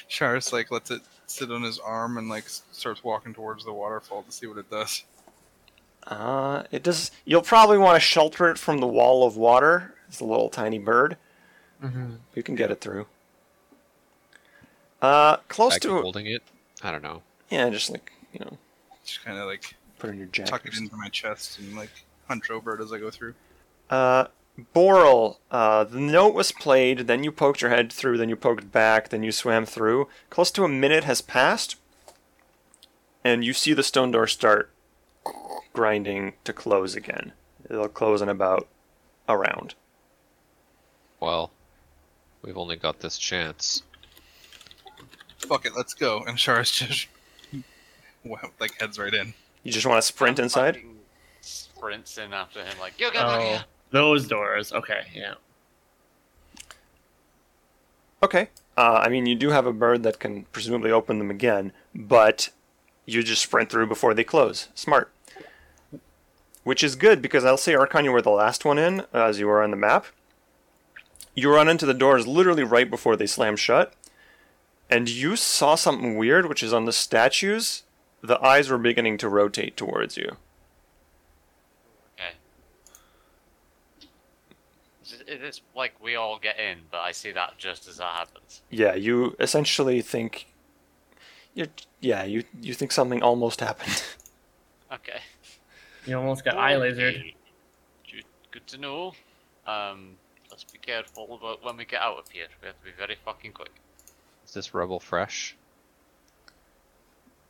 Charis like lets it sit on his arm and like starts walking towards the waterfall to see what it does. Uh, it does. You'll probably want to shelter it from the wall of water. It's a little tiny bird. Mm-hmm. You can get it through. Uh, close Bag to holding it. I don't know. yeah, just like you know, Just kind of like put it in your jacket. tuck it into my chest and like hunch over it as I go through. Uh, Boral, uh, the note was played, then you poked your head through, then you poked back, then you swam through. Close to a minute has passed, and you see the stone door start grinding to close again. It'll close in about a round. Well, we've only got this chance. Fuck it, let's go. And Charis just wow, like heads right in. You just want to sprint inside? Sprints in after him like, you get back Oh, those doors. Okay, yeah. Okay. Uh, I mean, you do have a bird that can presumably open them again, but you just sprint through before they close. Smart. Which is good because I'll say Urkon, you were the last one in, as you were on the map. You run into the doors literally right before they slam shut, and you saw something weird, which is on the statues. The eyes were beginning to rotate towards you. Okay. It- It is like we all get in, but I see that just as that happens. Yeah, you essentially think. you yeah, you you think something almost happened. Okay. You almost got eye lasered. Good- Good to know. Um, let's be careful about when we get out of here. We have to be very fucking quick. Is this rebel fresh?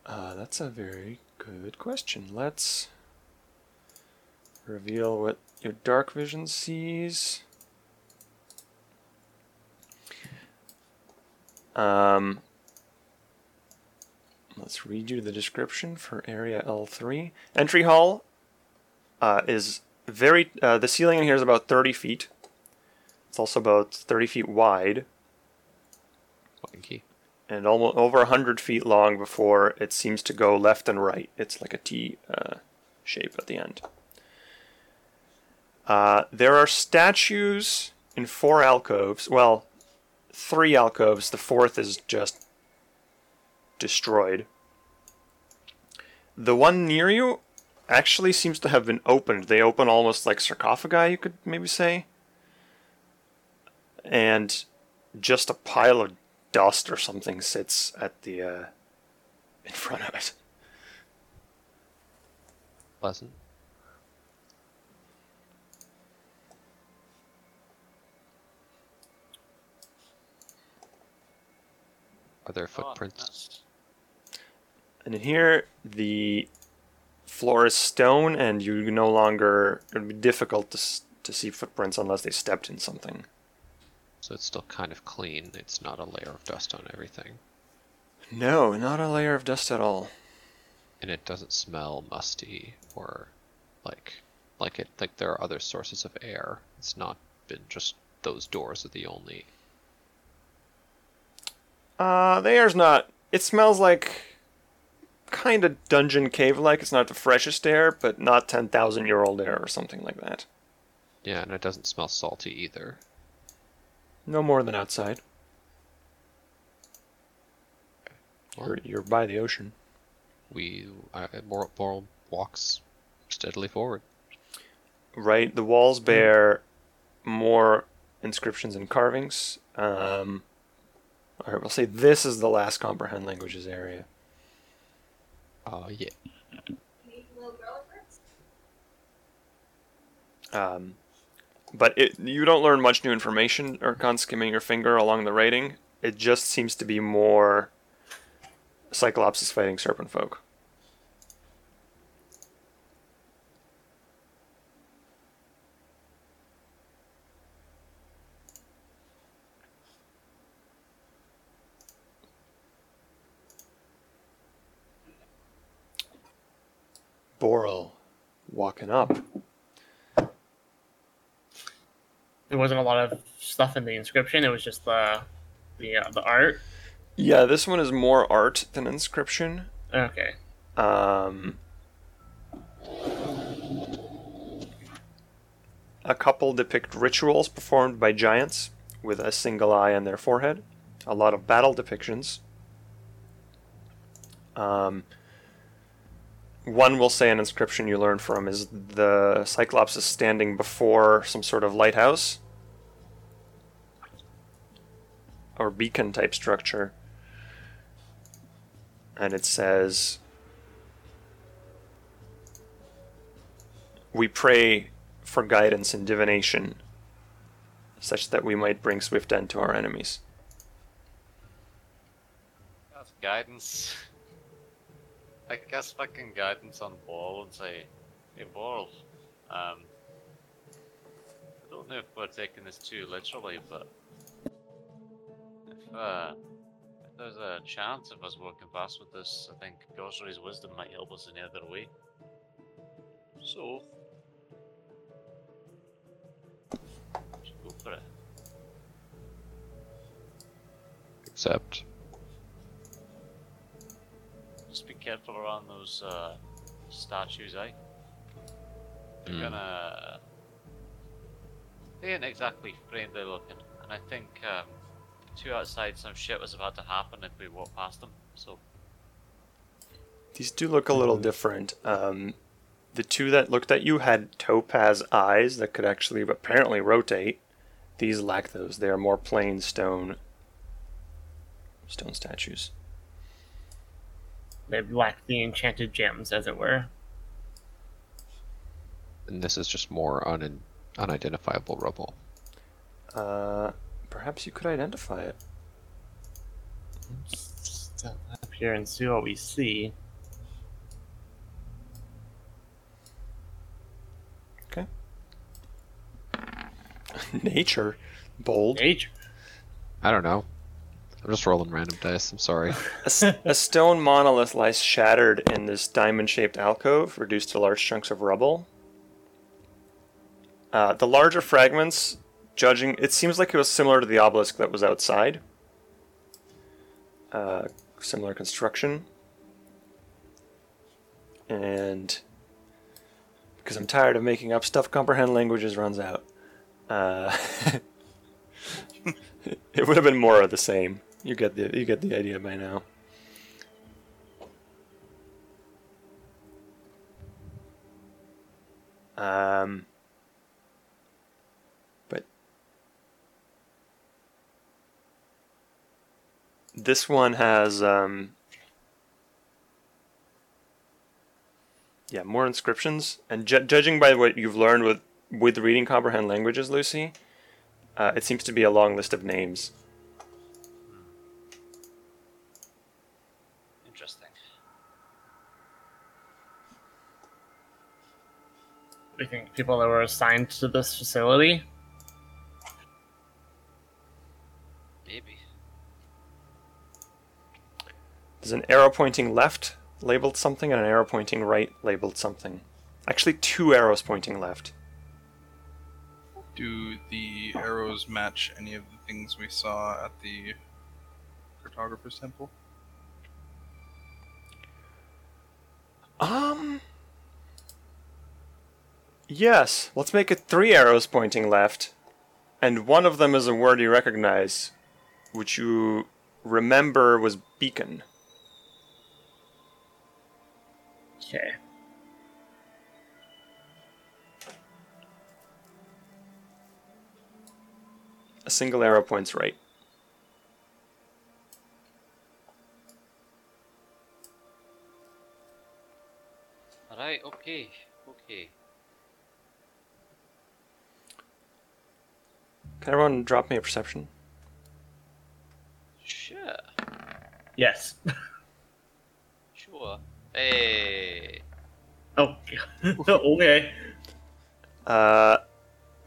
Uh, that's a very good question. Let's reveal what your dark vision sees. Um, let's read you the description for area L3. Entry hall uh, is very. Uh, the ceiling in here is about 30 feet. It's also about 30 feet wide Wanky. and almost over 100 feet long before it seems to go left and right. It's like a T uh, shape at the end. Uh, there are statues in four alcoves. Well, three alcoves. The fourth is just destroyed. The one near you actually seems to have been opened. They open almost like sarcophagi, you could maybe say. And just a pile of dust or something sits at the uh, in front of it. Pleasant. Are there Oh, footprints? And in here, the floor is stone, and you no longer it would be difficult to to see footprints unless they stepped in something. So it's still kind of clean. It's not a layer of dust on everything. No, not a layer of dust at all. And it doesn't smell musty or like like it like there are other sources of air. It's not been just those doors are the only Uh, the air's not. It smells like kind of dungeon cave like. It's not the freshest air, but not ten thousand year old air or something like that. Yeah, and it doesn't smell salty either. No more than outside. Well, You're, you're by the ocean. we uh, Boral, Boral walks steadily forward. right? The walls bear more inscriptions and carvings. Um, all right, we'll say this is the last comprehend languages area. Uh yeah. Um, but it, you don't learn much new information or con skimming your finger along the rating. It just seems to be more Cyclops is fighting serpent folk. Boral walking up. There wasn't a lot of stuff in the inscription. It was just the the uh, the art. Yeah, this one is more art than inscription. Okay. Um, a couple depict rituals performed by giants with a single eye on their forehead. A lot of battle depictions. Um, one will say an inscription you learn from is the Cyclops is standing before some sort of lighthouse or beacon type structure. And it says, We pray for guidance and divination, such that we might bring swift end to our enemies. That's guidance. I guess fucking guidance on ball and say, hey ball. Um, I don't know if we're taking this too literally, but if uh, if there's a chance of us working fast with this, I think Gozreh's wisdom might help us in the other way. So, go for it. Except Just be careful around those uh, statues, eh? They're Mm. gonna. They ain't exactly friendly looking, and I think um, two outside some shit was about to happen if we walked past them. So These do look a little different. Um, the two that looked at you had topaz eyes that could actually apparently rotate. These lack those. They are more plain stone stone statues. They lack the enchanted gems, as it were. and this is just more un- unidentifiable rubble. Uh, perhaps you could identify it. Step up here and see what we see. Okay. Nature, bold. Nature. I don't know. I'm just rolling random dice. I'm sorry. A, stone monolith lies shattered in this diamond-shaped alcove, reduced to large chunks of rubble. Uh, the larger fragments, judging, it seems like it was similar to the obelisk that was outside. Uh, similar construction. And because I'm tired of making up stuff, comprehend languages runs out. Uh, it would have been more of the same. You get the you get the idea by now. Um, but this one has um, yeah more inscriptions, and ju- judging by what you've learned with with reading comprehend languages, Lucy, uh, it seems to be a long list of names. Interesting. We think people that were assigned to this facility. Maybe. There's an arrow pointing left labeled something, and an arrow pointing right labeled something. Actually, two arrows pointing left. Do the arrows match any of the things we saw at the cartographer's temple? Um. Yes, let's make it three arrows pointing left, and one of them is a word you recognize, which you remember was beacon. Okay. A single arrow points right. Alright, okay, okay. Can everyone drop me a perception? Sure, Yes. sure. Hey. Oh. okay. Uh,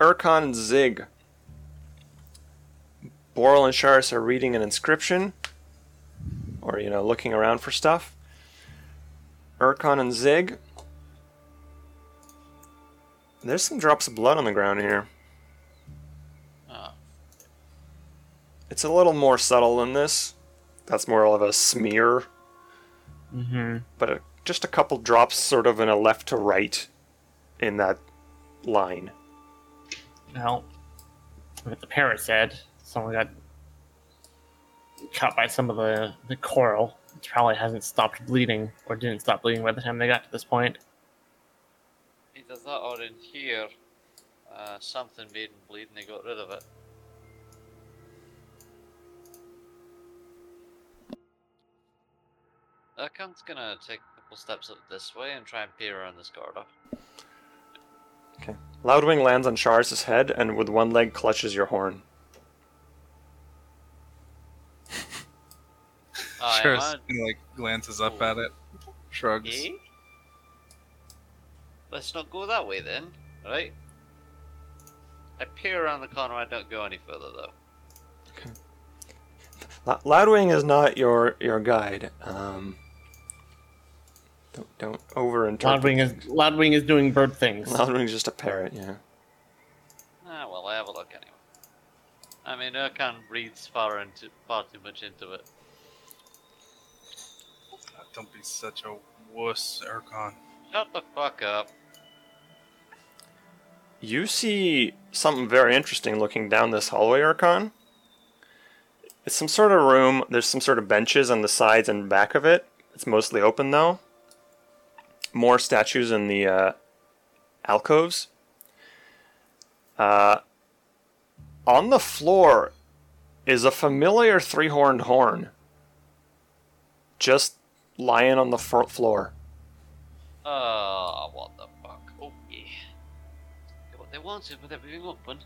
Urkon and Zig. Boral and Charis are reading an inscription, or you know, looking around for stuff. Urkon and Zig. There's some drops of blood on the ground here. It's a little more subtle than this. That's more of a smear, Mm-hmm. but a, just a couple drops, sort of in a left to right, in that line. Well, like the parrot said, someone got cut by some of the, the coral. It probably hasn't stopped bleeding, or didn't stop bleeding by the time they got to this point. either that or in here, uh, something made him bleed and they got rid of it. Urkon's gonna take a couple steps up this way and try and peer around this corridor. Okay. Loudwing lands on Charis' head and with one leg clutches your horn. I sure. am like glances up at it, shrugs. Eh? Let's not go that way then, right? I peer around the corner, I don't go any further though. Lo- Loudwing is not your your guide. Um, don't don't overinterpret. Loudwing is. Loudwing is doing bird things. Loudwing's just a parrot. Yeah. Ah, well, I have a look anyway. I mean, Urkon reads far into far too much into it. Don't be such a wuss, Urkon. Shut the fuck up. You see something very interesting looking down this hallway, Urkon. It's some sort of room. There's some sort of benches on the sides and back of it. It's mostly open though. More statues in the uh, alcoves. Uh, on the floor is a familiar three horned horn. Just lying on the fro- floor. Oh, what the fuck? Oh, yeah. What they wanted with everything open.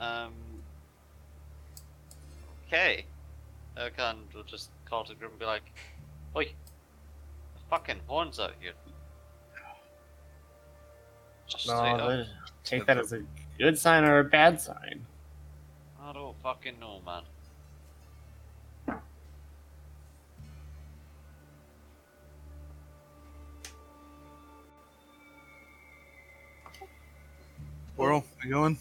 Um. Okay. Urkon will just call to group and be like, Oi, fucking horns out here. Just No, take that as a good sign or a bad sign. I don't fucking know, man. Boral, you going?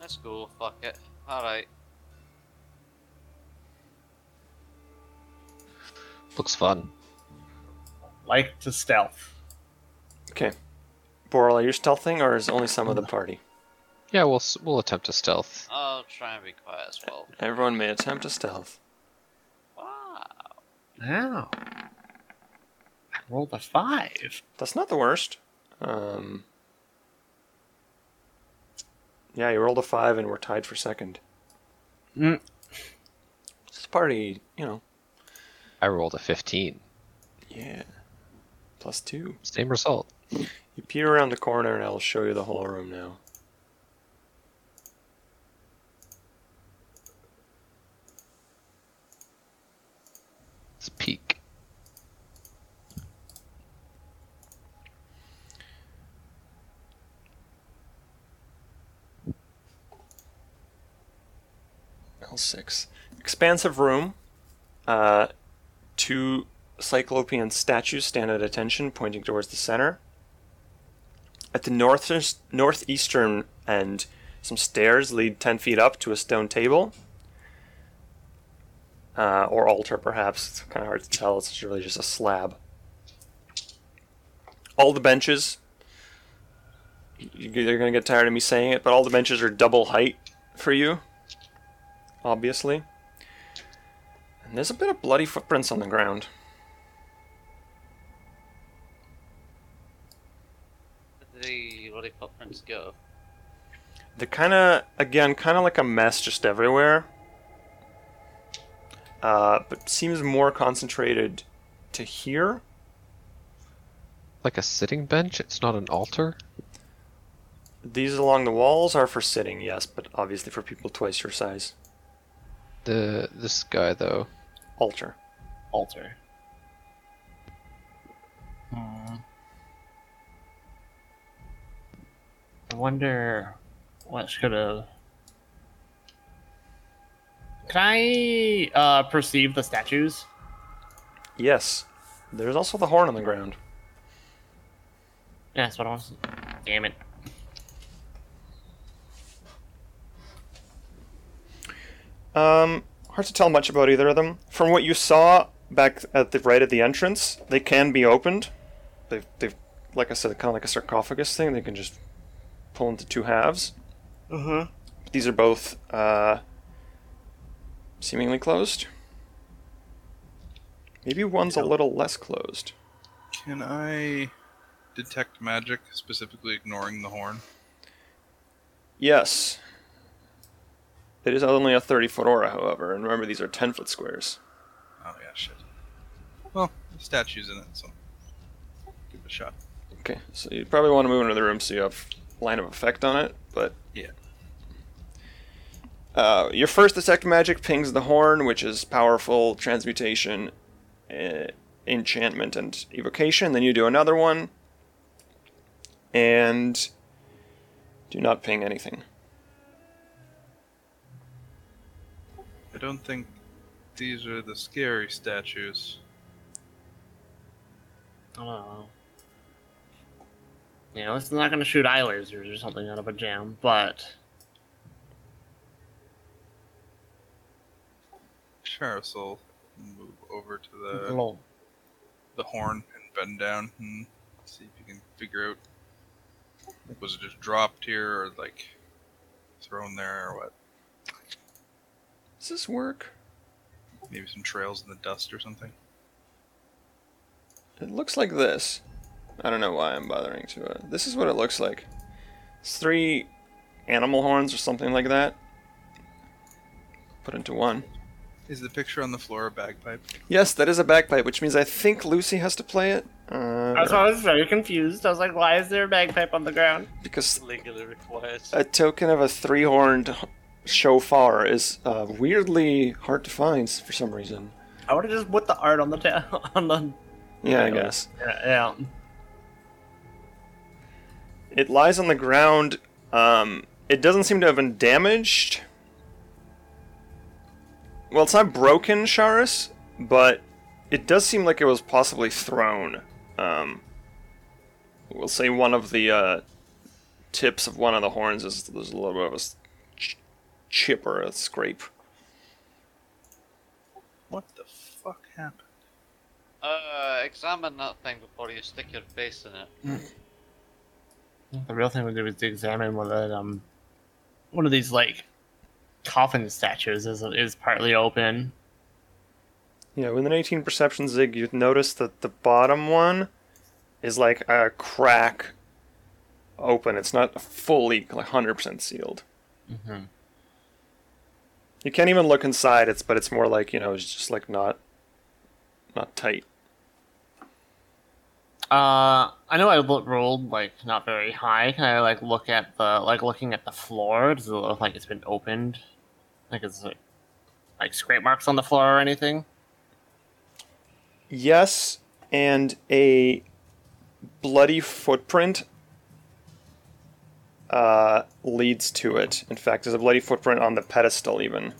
Let's go, fuck it. Alright. Looks fun. Like to stealth. Okay. Boral, are you stealthing, or is only some of the party? Yeah, we'll we'll attempt to stealth. I'll try and be quiet as well. Everyone may attempt to stealth. Wow. Wow. I rolled a five. That's not the worst. Um, yeah, you rolled a five, and we're tied for second. Mm. This party, you know, I rolled a 15. yeah, plus two. Same result. You peer around the corner, and I'll show you the whole room now. It's peak. L6. Expansive room. Uh, two Cyclopean statues stand at attention, pointing towards the center. At the north- northeastern end, some stairs lead 10 feet up to a stone table. Uh, or altar, perhaps. It's kind of hard to tell. It's really just a slab. All the benches, you're going to get tired of me saying it, but all the benches are double height for you obviously. And there's a bit of bloody footprints on the ground. Where did the bloody footprints go? They're kind of, again, kind of like a mess just everywhere. Uh, but seems more concentrated to here. Like a sitting bench? It's not an altar? These along the walls are for sitting, yes, but obviously for people twice your size. The this guy though. Altar. Alter. Hmm. I wonder what should have. Can I uh, perceive the statues? Yes. There's also the horn on the ground. Yeah, that's what I want. Damn it. Um, hard to tell much about either of them. From what you saw back at the right at the entrance, they can be opened. They've, they've like I said, kind of like a sarcophagus thing. They can just pull into two halves. Uh huh. These are both uh, seemingly closed. Maybe one's a little less closed. Can I detect magic, specifically ignoring the horn? Yes. It is only a 30 foot aura, however, and remember these are 10 foot squares. Oh yeah, shit. Well, the statue's in it, so give it a shot. Okay, so you probably want to move into the room so you have line of effect on it, but Yeah. Uh, your first detect magic pings the horn, which is powerful transmutation, uh, enchantment, and evocation. Then you do another one, and do not ping anything. I don't think these are the scary statues. Oh. don't. You know, it's not going to shoot eye lasers or something out of a jam, but Charis will move over to the little the horn and bend down and see if you can figure out was it just dropped here or like thrown there or what? Does this work? Maybe some trails in the dust or something. It looks like this. I don't know why I'm bothering to. Uh, this is what it looks like. It's three animal horns or something like that. Put into one. Is the picture on the floor a bagpipe? Yes, that is a bagpipe, which means I think Lucy has to play it. Uh, I was, I was very confused. I was like, why is there a bagpipe on the ground? because Legally required. a token of a three-horned shofar is uh, weirdly hard to find for some reason. I would have just put the art on the ta- on the Yeah, I guess. yeah. yeah. It lies on the ground. Um, it doesn't seem to have been damaged. Well, it's not broken, Charis, but it does seem like it was possibly thrown. Um, we'll say one of the uh, tips of one of the horns is there's a little bit of a chip or a scrape. What the fuck happened? Uh, examine that thing before you stick your face in it. The real thing would do is to examine whether um one of these like coffin statues is is partly open. Yeah, with an 18 perception zig, you'd notice that the bottom one is like a crack open. It's not fully like 100% sealed. Mm-hmm. You can't even look inside. It's but it's more like you know it's just like not not tight. Uh, I know I rolled like not very high. Can I like look at the like looking at the floor? Does it look like it's been opened? Like it's like, like scrape marks on the floor or anything? Yes, and a bloody footprint uh, leads to it. In fact, there's a bloody footprint on the pedestal even.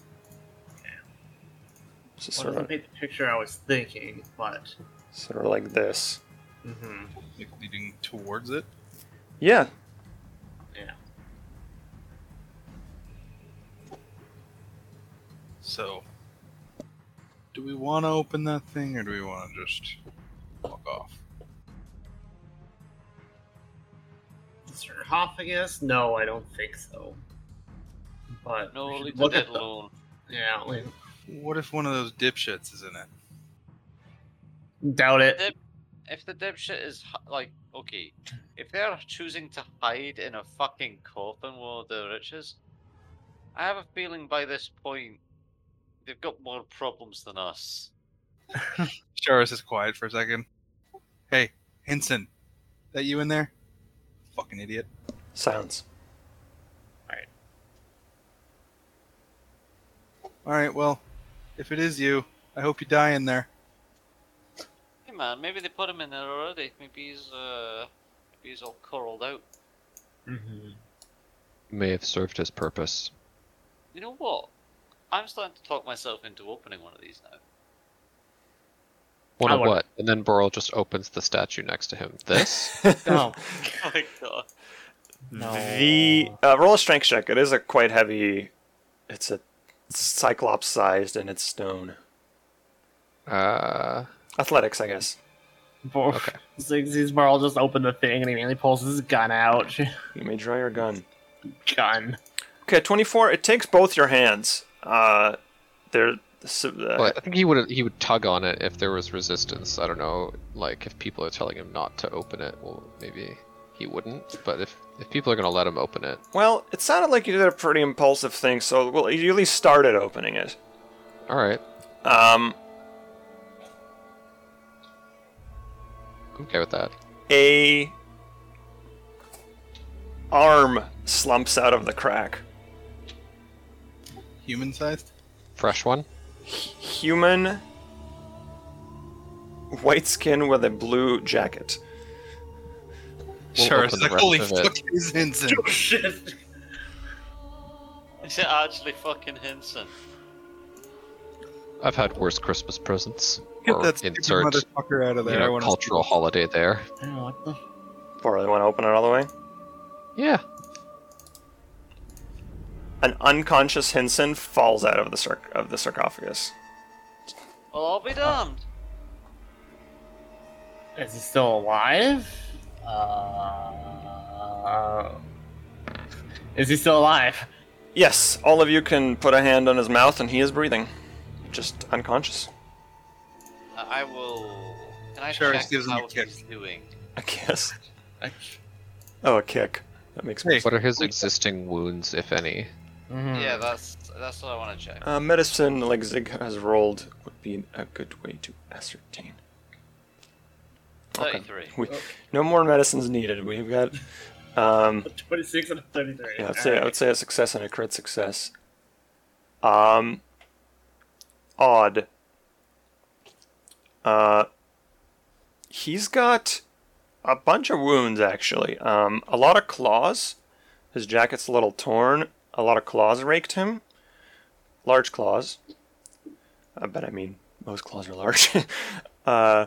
So sort doesn't of paint the picture I was thinking, but sort of like this. mm-hmm. Like leading towards it? Yeah, yeah. So, do we want to open that thing or do we want to just walk off? Sarcophagus? No, I don't think so. But No, we should leave the look dead at the alone. yeah. We What if one of those dipshits is in it? doubt it. Dip- If the dipshit is like, okay, if they're choosing to hide in a fucking coffin with the riches, I have a feeling by this point they've got more problems than us. Charis is quiet for a second. Hey, Henson, that you in there? Fucking idiot. silence. Alright, Alright, well, if it is you, I hope you die in there. Hey man, maybe they put him in there already. Maybe he's uh, maybe he's all curled out. Mm-hmm. May have served his purpose. You know what? I'm starting to talk myself into opening one of these now. One of what? And then Boral just opens the statue next to him. This? Oh Oh my god. no. The uh, roll a strength check. It is a quite heavy. It's a cyclops sized and it's stone. uh, Athletics, I guess. Bor- Okay. Ziggy's Boral just opened the thing and he immediately pulls his gun out. You may draw your gun. gun. Okay, 24. It takes both your hands. Uh, they're. So, uh, well, I think he would he would tug on it if there was resistance. I don't know, like if people are telling him not to open it, well maybe he wouldn't. But if if people are gonna let him open it, Well, it sounded like you did a pretty impulsive thing, so well, you at least started opening it. all right, Um, I'm okay with that. a arm slumps out of the crack. Human sized? Fresh one. Human, white skin with a blue jacket. We'll Charis open the like, holy rest of it." fuck, is Henson. Oh, shit. Is it actually fucking Henson? I've had worse Christmas presents. Get or that insert motherfucker out of you there. I know, wanna cultural see- holiday there. Oh, what the? Or they want to open it all the way. Yeah. An unconscious Henson falls out of the sarc- of the sarcophagus. Well, I'll be damned. Is he still alive? Uh, is he still alive? Yes, all of you can put a hand on his mouth, and he is breathing, just unconscious. Uh, I will. Can I Charis check gives him a kick. he's doing? I guess. Oh, a kick. That makes Hey. sense. What are his existing wounds, if any? Mhm. Yeah, that's that's what I want to check. Uh, medicine, like Zig has rolled, would be a good way to ascertain. Okay. Thirty-three. We, no more medicines needed. We've got, um, 26 and 33. yeah, I'd say I would say a success and a crit success. Um, odd. Uh, he's got a bunch of wounds actually. Um, a lot of claws. His jacket's a little torn. A lot of claws raked him. Large claws. I bet I mean most claws are large. uh,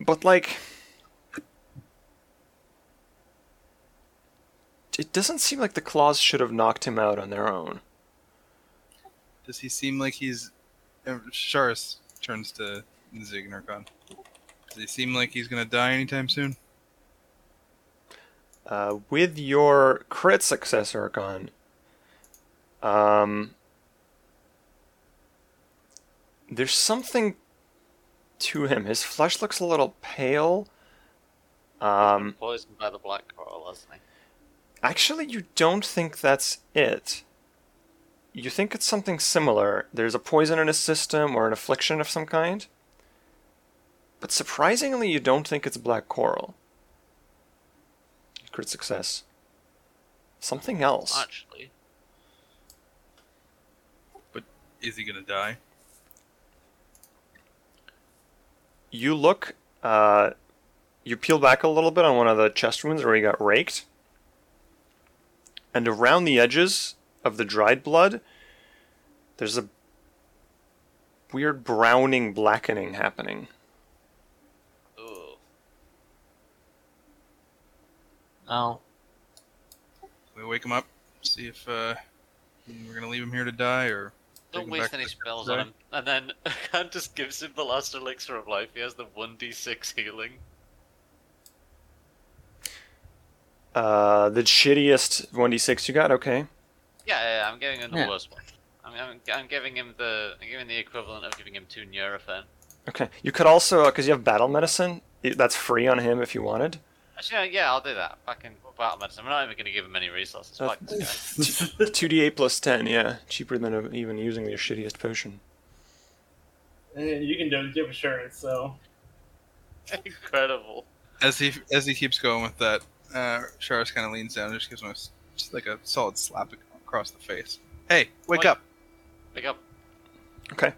but like, it doesn't seem like the claws should have knocked him out on their own. Does he seem like he's? Uh, Charis turns to Zig. Does he seem like he's gonna die anytime soon? Uh, with your crit success, Urkon, um, there's something to him. His flesh looks a little pale. Um, Poisoned by the black coral, hasn't he? actually, you don't think that's it. You think it's something similar. There's a poison in his system or an affliction of some kind. But surprisingly, you don't think it's black coral. Crit success. Something else. Actually, But Is he gonna die? you look uh you peel back a little bit on one of the chest wounds where he got raked and around the edges of the dried blood there's a weird browning blackening happening ooh, Oh. We wake him up, see if uh, we're gonna leave him here to die, or don't waste any spells on him. And then Khan just gives him the last elixir of life. He has the one d six healing. uh the shittiest 1d6 you got okay Yeah, yeah, yeah, I'm giving him the Yeah. worst one. I'm, I'm, I'm giving him the I'm giving the equivalent of giving him two Nurofen. okay you could also because you have battle medicine i- that's free on him if you wanted Actually, yeah, I'll do that. Fucking battle medicine. We're not even going to give him any resources. Uh, Fuck this guy. 2d8 plus 10 yeah cheaper than uh, even using the shittiest potion And you can do it, give assurance, so. Incredible. As he as he keeps going with that, uh, Charis kind of leans down and just gives him a s just like a solid slap across the face. Hey, wake Wait. up! Wake up. okay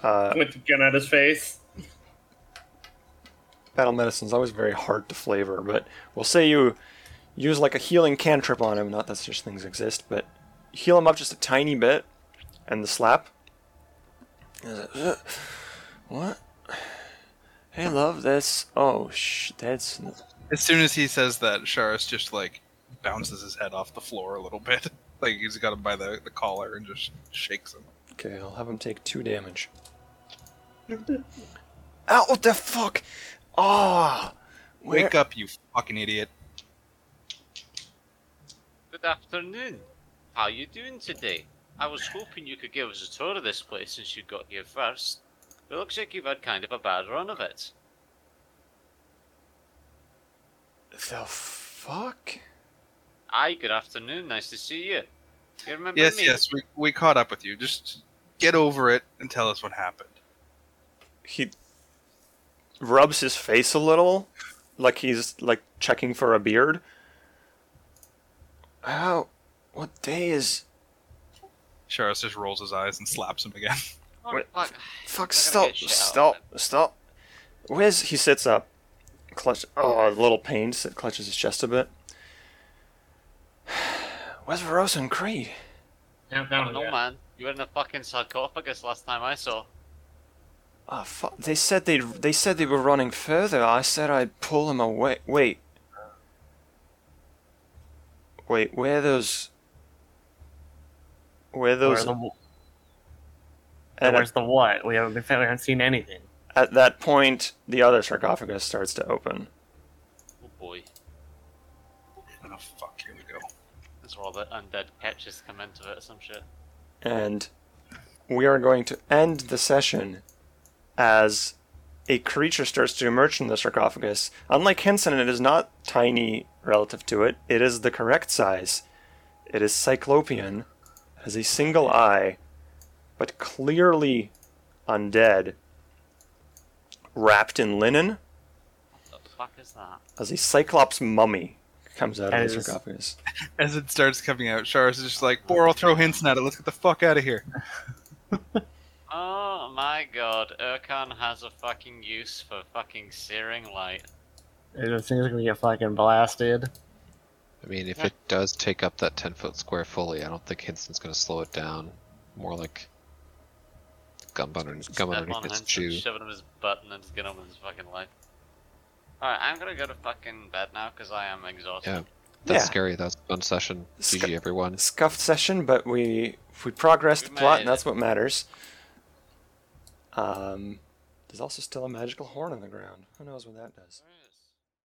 uh With the gun at his face. Battle medicine's always very hard to flavor, but we'll say you use like a healing cantrip on him, not that such things exist, but heal him up just a tiny bit, and the slap. it, "Uh, What? Hey, love, that's. Oh, sh. That's. As soon as he says that, Charis just like bounces his head off the floor a little bit, like he's got him by the, the collar and just shakes him. Okay, I'll have him take two damage. Ow, what the fuck? Ah! Wake up, you fucking idiot! Good afternoon. How you doing today? I was hoping you could give us a tour of this place since you got here first. It looks like you've had kind of a bad run of it. The fuck? Aye, good afternoon. Nice to see you. You remember Yes, me? yes, we we caught up with you. Just get over it and tell us what happened. he rubs his face a little, like he's like checking for a beard. How? What day is? Charis just rolls his eyes and slaps him again. Oh, Wait, fuck. Fuck! Stop! gonna get shit out of Stop! Stop! Where's he? Sits up, clutch. Oh, a little pain. sit- Clutches his chest a bit. Where's Verosa and Creed? Yeah, I don't know, oh, man. You were in a fucking sarcophagus last time I saw. Ah, oh fuck! They said they they said they were running further. I said I'd pull them away. Wait. Wait, where those? Where those? Where's the, and where's the what? We haven't, we haven't seen anything. At that point, the other sarcophagus starts to open. Oh boy. Oh fuck! Here we go. That's where all the undead catches come into it or some shit. And we are going to end the session as a creature starts to emerge from the sarcophagus. Unlike Henson, it is not tiny relative to it. It is the correct size. It is cyclopean, has a single eye, but clearly undead, wrapped in linen, What the fuck is that? as a cyclops mummy comes out of the sarcophagus. As it starts coming out, Charis is just like, Bor, I'll throw Henson at it. Let's get the fuck out of here. Oh my god, Urkon has a fucking use for fucking searing light. This thing's gonna get fucking blasted. I mean, if it does take up that 10 foot square fully, I don't think Henson's going to slow it down. More like gum, under, gum Step underneath on its Henson, chew. shove it in his butt, and then just get on with his fucking life. Alright, I'm gonna go to fucking bed now because I am exhausted. Yeah. That's Yeah. scary. That was a fun session. Sc- GG, everyone. Scuffed session, but we if we progressed We the plot, made and that's what matters. Um, there's also still a magical horn on the ground. Who knows what that does?